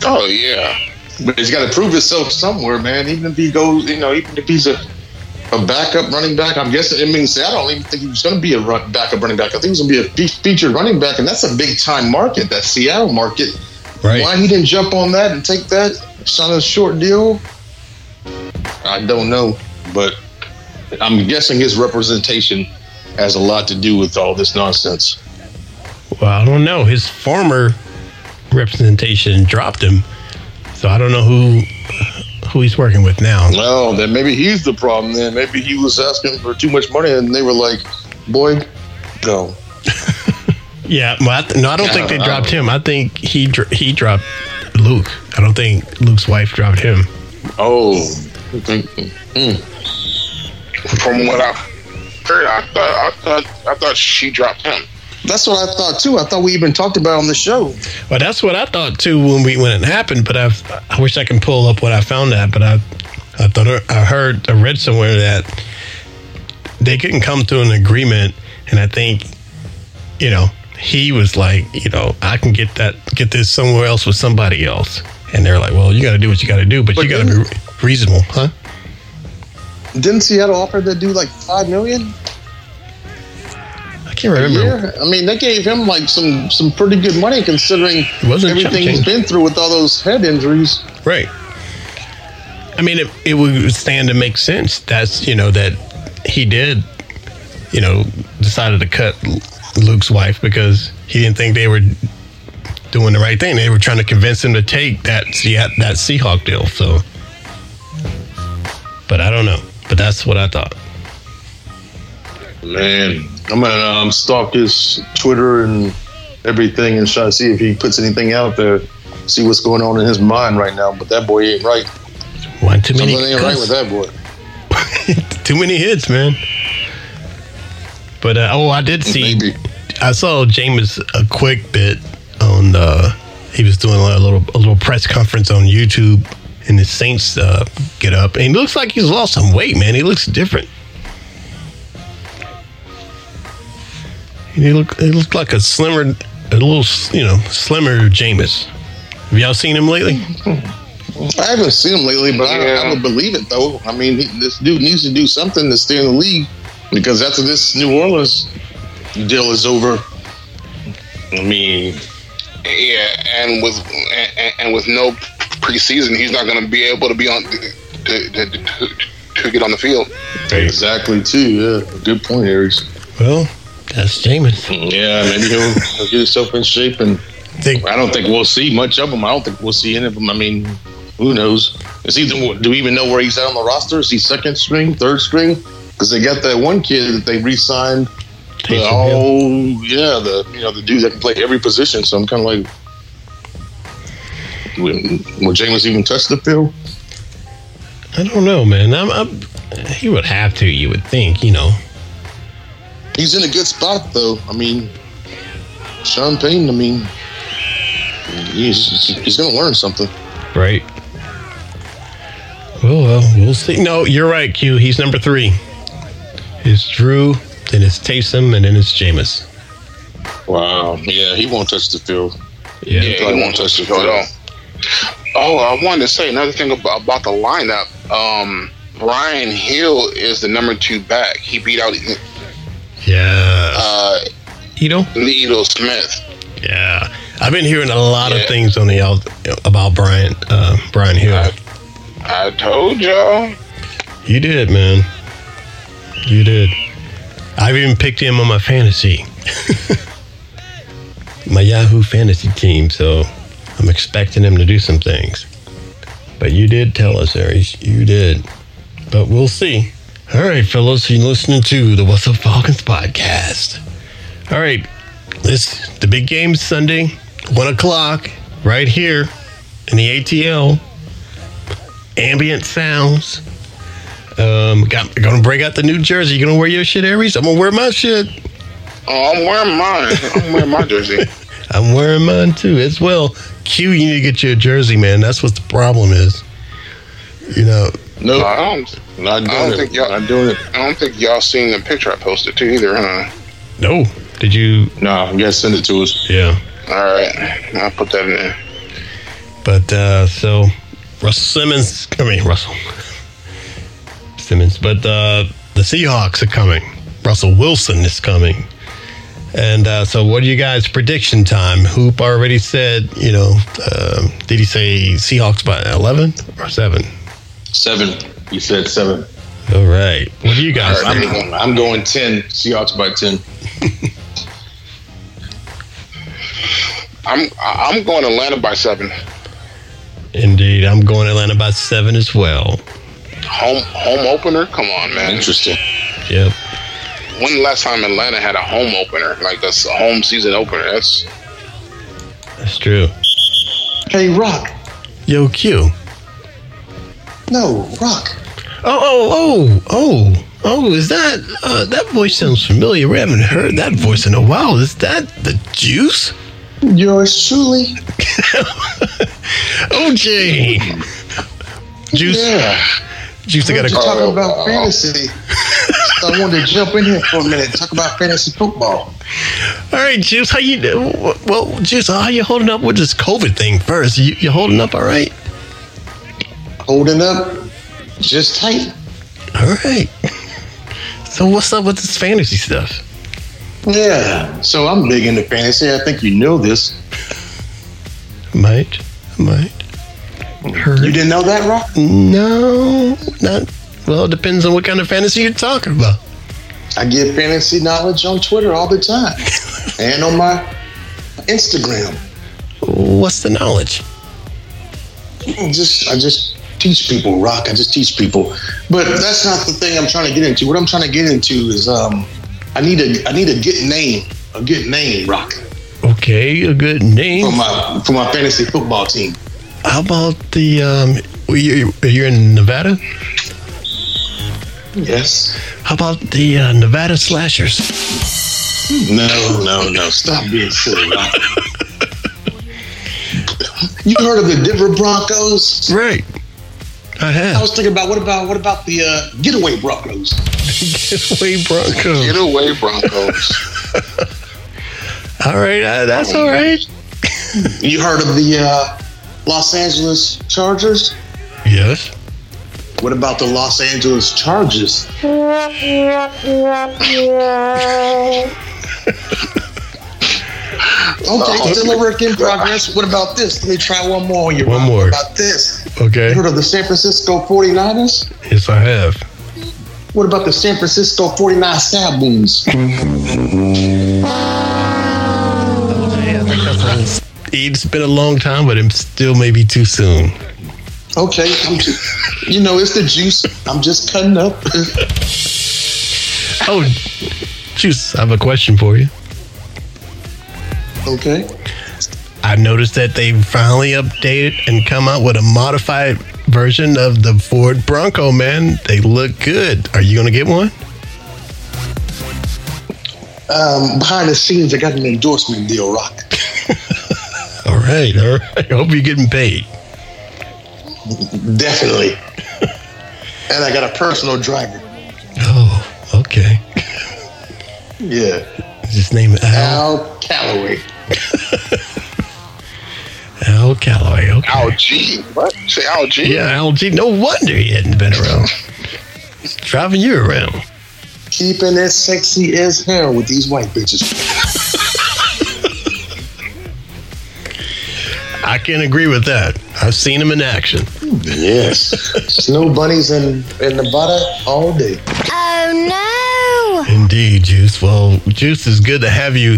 Oh yeah, but he's got to prove himself somewhere, man. Even if he goes, you know, even if he's a a backup running back, I'm guessing. I mean, say I don't even think he was going to be a run, backup running back. I think he was going to be a fe- featured running back, and that's a big time market, that Seattle market. Right. Why he didn't jump on that and take that sign a short deal? I don't know, but I'm guessing his representation has a lot to do with all this nonsense. Well, I don't know. His former representation dropped him, so I don't know who who he's working with now. Well, then maybe he's the problem. Then maybe he was asking for too much money, and they were like, "Boy, go." Yeah, well, I th- no, I don't think they I dropped don't- him. I think he dr- he dropped Luke. I don't think Luke's wife dropped him. Oh, hmm. From what I heard, I thought I thought I thought she dropped him. that's what I thought too. I thought we even talked about it on the show. Well, that's what I thought too when we when it happened. But I I wish I can pull up what I found at. But I I thought I heard I read somewhere that they couldn't come to an agreement, and I think you know he was like, you know, I can get that get this somewhere else with somebody else, and they're like, well, you got to do what you got to do, but, But you got to be reasonable, huh? Didn't Seattle offer that dude like five million I can't remember. I mean, they gave him like some some pretty good money considering everything he's been through with all those head injuries. Right. I mean, it, it would stand to make sense. That's, you know, that he did, you know, decided to cut Luke's wife because he didn't think they were doing the right thing. They were trying to convince him to take that that Seahawk deal. So, but I don't know. But that's what I thought. Man, I'm gonna um, stalk his Twitter and everything and try to see if he puts anything out there. See what's going on in his mind right now. But that boy ain't right. One too many, Something ain't right with that boy. too many hits, man. But uh, oh, I did see. Maybe. I saw James a quick bit on. Uh, he was doing a little a little press conference on YouTube, and the Saints uh, get up, and he looks like he's lost some weight, man. He looks different. He look he looked like a slimmer, a little you know slimmer Jameis. Have y'all seen him lately? I haven't seen him lately, but Yeah. I, I would believe it though. I mean, he, this dude needs to do something to stay in the league because after this New Orleans deal is over, I mean, Yeah, and with and, and with no preseason, he's not going to be able to be on to, to, to, to get on the field. exactly too. Yeah, good point, Aries. Well, that's Jameis. Yeah, maybe he'll, he'll get himself in shape, and Think I don't think we'll see much of him. I don't think we'll see any of them. I mean, who knows? Is he? Do we even know where he's at on the roster? Is he second string, third string? Because they got that one kid that they re-signed. The, oh yeah, the you know the dude that can play every position. So I'm kind of like, will, will Jameis even touch the field? I don't know, man. I'm, I'm, he would have to. You would think, you know. He's in a good spot though. I mean, Sean Payton. I mean, he's he's gonna learn something. Right. Well, well, we'll see. No, you're right, Q. He's number three. It's Drew, then it's Taysom, and then it's Jameis. Wow. Yeah, he won't touch the field. Yeah. Yeah, probably he won't touch the go field. Oh, I wanted to say another thing about, about the lineup. Um, Brian Hill is the number two back. He beat out Yeah. uh, You know? Smith. Yeah. I've been hearing a lot of things on the out about Brian uh, Brian Hill. I told y'all. You did, man. You did. I've even picked him on my fantasy. my Yahoo fantasy team, so I'm expecting him to do some things. But you did tell us, Aries. You did. But we'll see. All right, fellas, you're listening to the What's Up Falcons podcast. All right, this the big game Sunday, one o'clock, right here in the ATL. Ambient sounds. Um, got gonna break out the new jersey. You gonna wear your shit, Aries? I'm gonna wear my shit. Oh, I'm wearing mine. I'm wearing my jersey. I'm wearing mine too as well. Q, you need to get you a jersey, man. That's what the problem is. You know, No, I don't. not doing don't it. think y'all- not doing it. I don't think y'all seen the picture I posted too either, huh? no. Did you? No, you guys send it to us. Yeah. All right, I'll put that in there. But uh so Russell Simmons, I mean Russell Simmons, but uh the Seahawks are coming. Russell Wilson is coming. And uh, so, what do you guys' prediction time? Hoop already said, you know, um, did he say Seahawks by 11 or 7? Seven. You said seven. All right. What do you guys All right, think? there you. I'm going ten. Seahawks by ten. I'm I'm going Atlanta by seven. Indeed. I'm going Atlanta by 7 as well. Home home opener. Come on, man. Interesting. Yep. When the last time Atlanta had a home opener, like a home season opener? That's That's true. Hey, Rock. Yo, Q. No, Rock. Oh, oh, oh, oh, oh! Is that uh, that voice sounds familiar? We haven't heard that voice in a while. Is that the Juice? Yours truly. OJ. Juice. Yeah. Juice, I got Heard you a talking Oh, about fantasy. So I wanted to jump in here for a minute and talk about fantasy football. All right, Juice, how you do? Well, Juice, how you holding up with this COVID thing first? You, you holding up all right? Holding up just tight. All right. So what's up with this fantasy stuff? Yeah. So I'm big into fantasy. I think you know this. Might, might. Heard. You didn't know that, Rock? No, not. Well, it depends on what kind of fantasy you're talking about. I get fantasy knowledge on Twitter all the time and on my Instagram. What's the knowledge? Just I just teach people, Rock. I just teach people. But that's not the thing I'm trying to get into. What I'm trying to get into is um I need a I need a good name. A good name, Rock. Okay, a good name. For my for my fantasy football team. How about the um? You, you're in Nevada. Yes. How about the uh, Nevada Slashers? No, no, no. Stop being silly, you heard of the Denver Broncos? Right. I have. I was thinking about what about what about the uh, getaway Broncos? Getaway Broncos. Get away, Broncos. All right, uh, that's all right. You heard of the uh, Los Angeles Chargers? Yes. What about the Los Angeles Chargers? Okay, oh, still a work in progress. What about this? Let me try one more. on You One Rob. more. What about this? Okay. You heard of the San Francisco 49ers? Yes, I have. What about the San Francisco 49 Saboons? It's been a long time, but it's still maybe too soon. Okay, you know, it's the juice. I'm just cutting up. Oh, Juice, I have a question for you. okay. I noticed that they finally updated and come out with a modified version of the Ford Bronco, man. They look good. Are you going to get one? Um, behind the scenes, I got an endorsement deal, Rock. All right, all right. I hope you're getting paid. Definitely. and I got a personal driver. Oh, okay. Yeah. his name Al, Al Calloway. Al Calloway. Okay. Al G. What? Say Al G? Yeah, Al G. No wonder he hadn't been around. Driving you around. Keeping it sexy as hell with these white bitches. I can agree with that. I've seen him in action. Yes. Snow bunnies in, in Nevada all day. Oh no. Indeed, Juice. Well, Juice is good to have you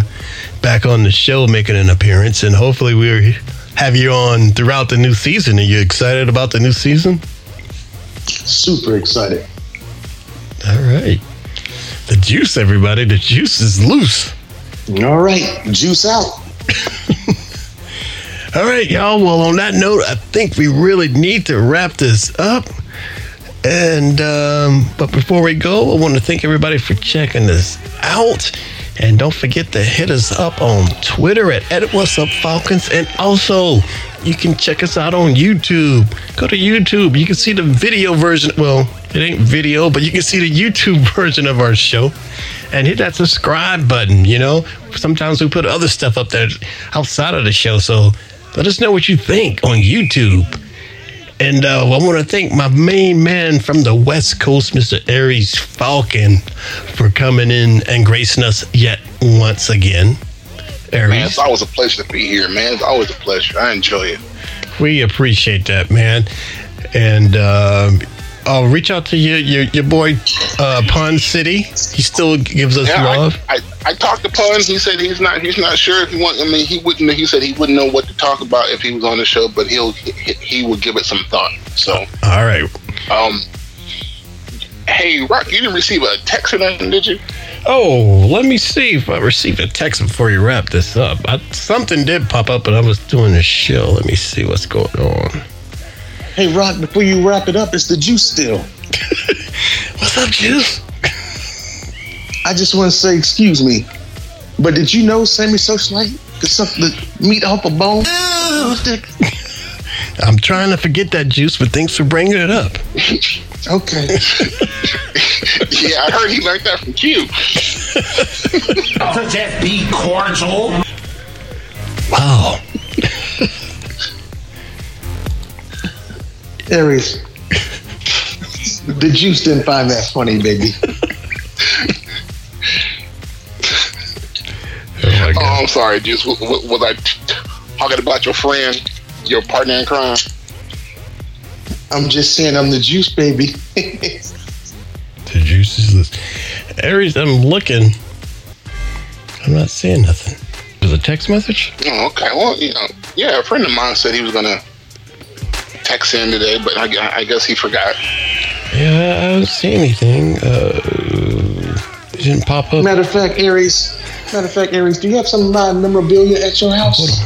back on the show making an appearance, and hopefully we'll have you on throughout the new season. Are you excited about the new season? Super excited. All right. The juice, everybody. The juice is loose. All right. Juice out. All right, y'all. Well, on that note, I think we really need to wrap this up. And um, but before we go, I want to thank everybody for checking this out. And don't forget to hit us up on Twitter at, at What's Up Falcons. And also, you can check us out on YouTube. Go to YouTube. You can see the video version. Well, it ain't video, but you can see the YouTube version of our show. And hit that subscribe button. You know, sometimes we put other stuff up there outside of the show. So let us know what you think on YouTube. And uh, I want to thank my main man from the West Coast, Mr. Aries Falcon, for coming in and gracing us yet once again. Man, Aries, it's always a pleasure to be here, man. It's always a pleasure. I enjoy it. we appreciate that, man. And uh, I'll reach out to you, your, your boy, uh, Pond City. He still gives us Yeah, love. I, I, I talked to Pun. He said he's not he's not sure if he want. I mean, he wouldn't. He said he wouldn't know what to talk about if he was on the show, but he'll he, he would give it some thought. So, All right. um, hey, Rock, you didn't receive a text or nothing, did you? Oh, let me see if I received a text before you wrap this up. I, something did pop up, but I was doing a show. Let me see what's going on. Hey, Rock, before you wrap it up, it's the juice still. What's up, Juice? I just want to say, excuse me, but did you know Sammy Socialite could suck the meat off a bone? I'm trying to forget that juice, but thanks for bringing it up. Okay. yeah, I heard he learned that from Q. Could that be cordial? Wow. Aries. the juice didn't find that funny, baby. Oh Oh. I'm sorry, Juice. Was, was I talking about your friend, your partner in crime? I'm just saying I'm the juice, baby. The juice is this. Aries, I'm looking. I'm not seeing nothing. There's a text message? Oh, okay. Well, you know, yeah, a friend of mine said he was gonna text in today, but I, I guess he forgot. Yeah, I don't see anything. Uh, it didn't pop up. Matter of fact, Aries. Matter of fact, Aries, do you have some of my memorabilia at your house? Hold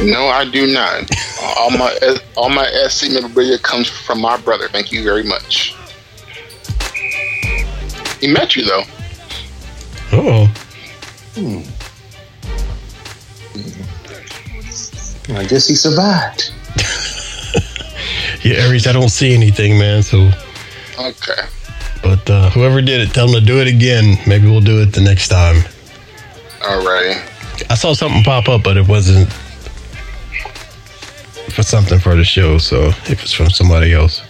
on. No, I do not. all my all my SC memorabilia comes from my brother. Thank you very much. He met you though. Oh, Hmm. I guess he survived. yeah, Aries, I don't see anything, man. So, Okay. but uh, whoever did it, tell them to do it again. Maybe we'll do it the next time. Alrighty. I saw something pop up, but it wasn't for something for the show. So if it's from somebody else,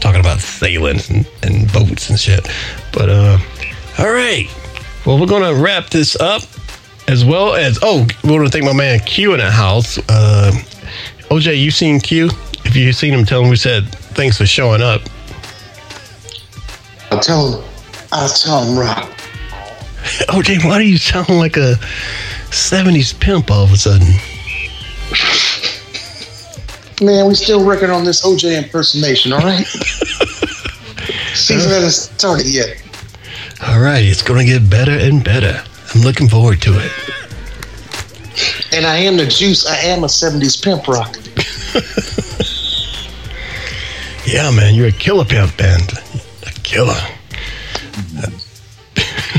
talking about sailing and, and boats and shit. But uh, all right. Well, we're gonna wrap this up, as well as oh, we want to thank my man Q in the house. Uh, OJ, you seen Q? If you seen him, tell him we said thanks for showing up. I'll tell him. I'll tell him, Rob. OJ, why do you sound like a '70s pimp all of a sudden? Man, we still working on this OJ impersonation, all right? Season hasn't started yet. All right, it's gonna get better and better. I'm looking forward to it. And I am the juice. I am a 70s pimp rock. Yeah, man, you're a killer pimp band. A killer.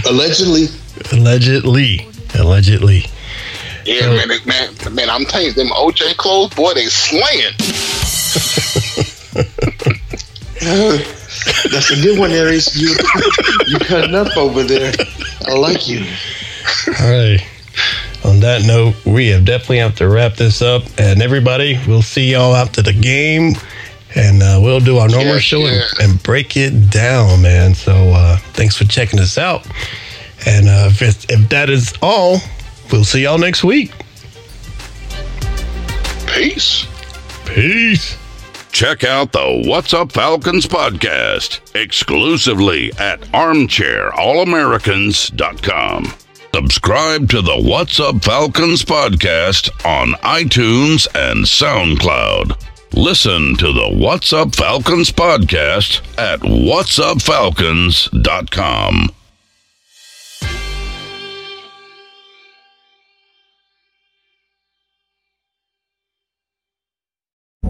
Allegedly. Allegedly. Allegedly. Yeah, uh, man, man, man. I'm telling you, them OJ clothes, boy, they slaying. That's a good one, Aries. You you cutting up over there. I like you. All right. On that note, we have definitely have to wrap this up. And everybody, we'll see y'all after the game. And uh, we'll do our normal Yeah, show yeah. And, and break it down, man. So uh, thanks for checking us out. And uh, if, it's, if that is all, we'll see y'all next week. Peace. Peace. Check out the What's Up Falcons podcast exclusively at armchairallamericans.com. Subscribe to the What's Up Falcons podcast on iTunes and SoundCloud. Listen to the What's Up Falcons podcast at whatsupfalcons.com.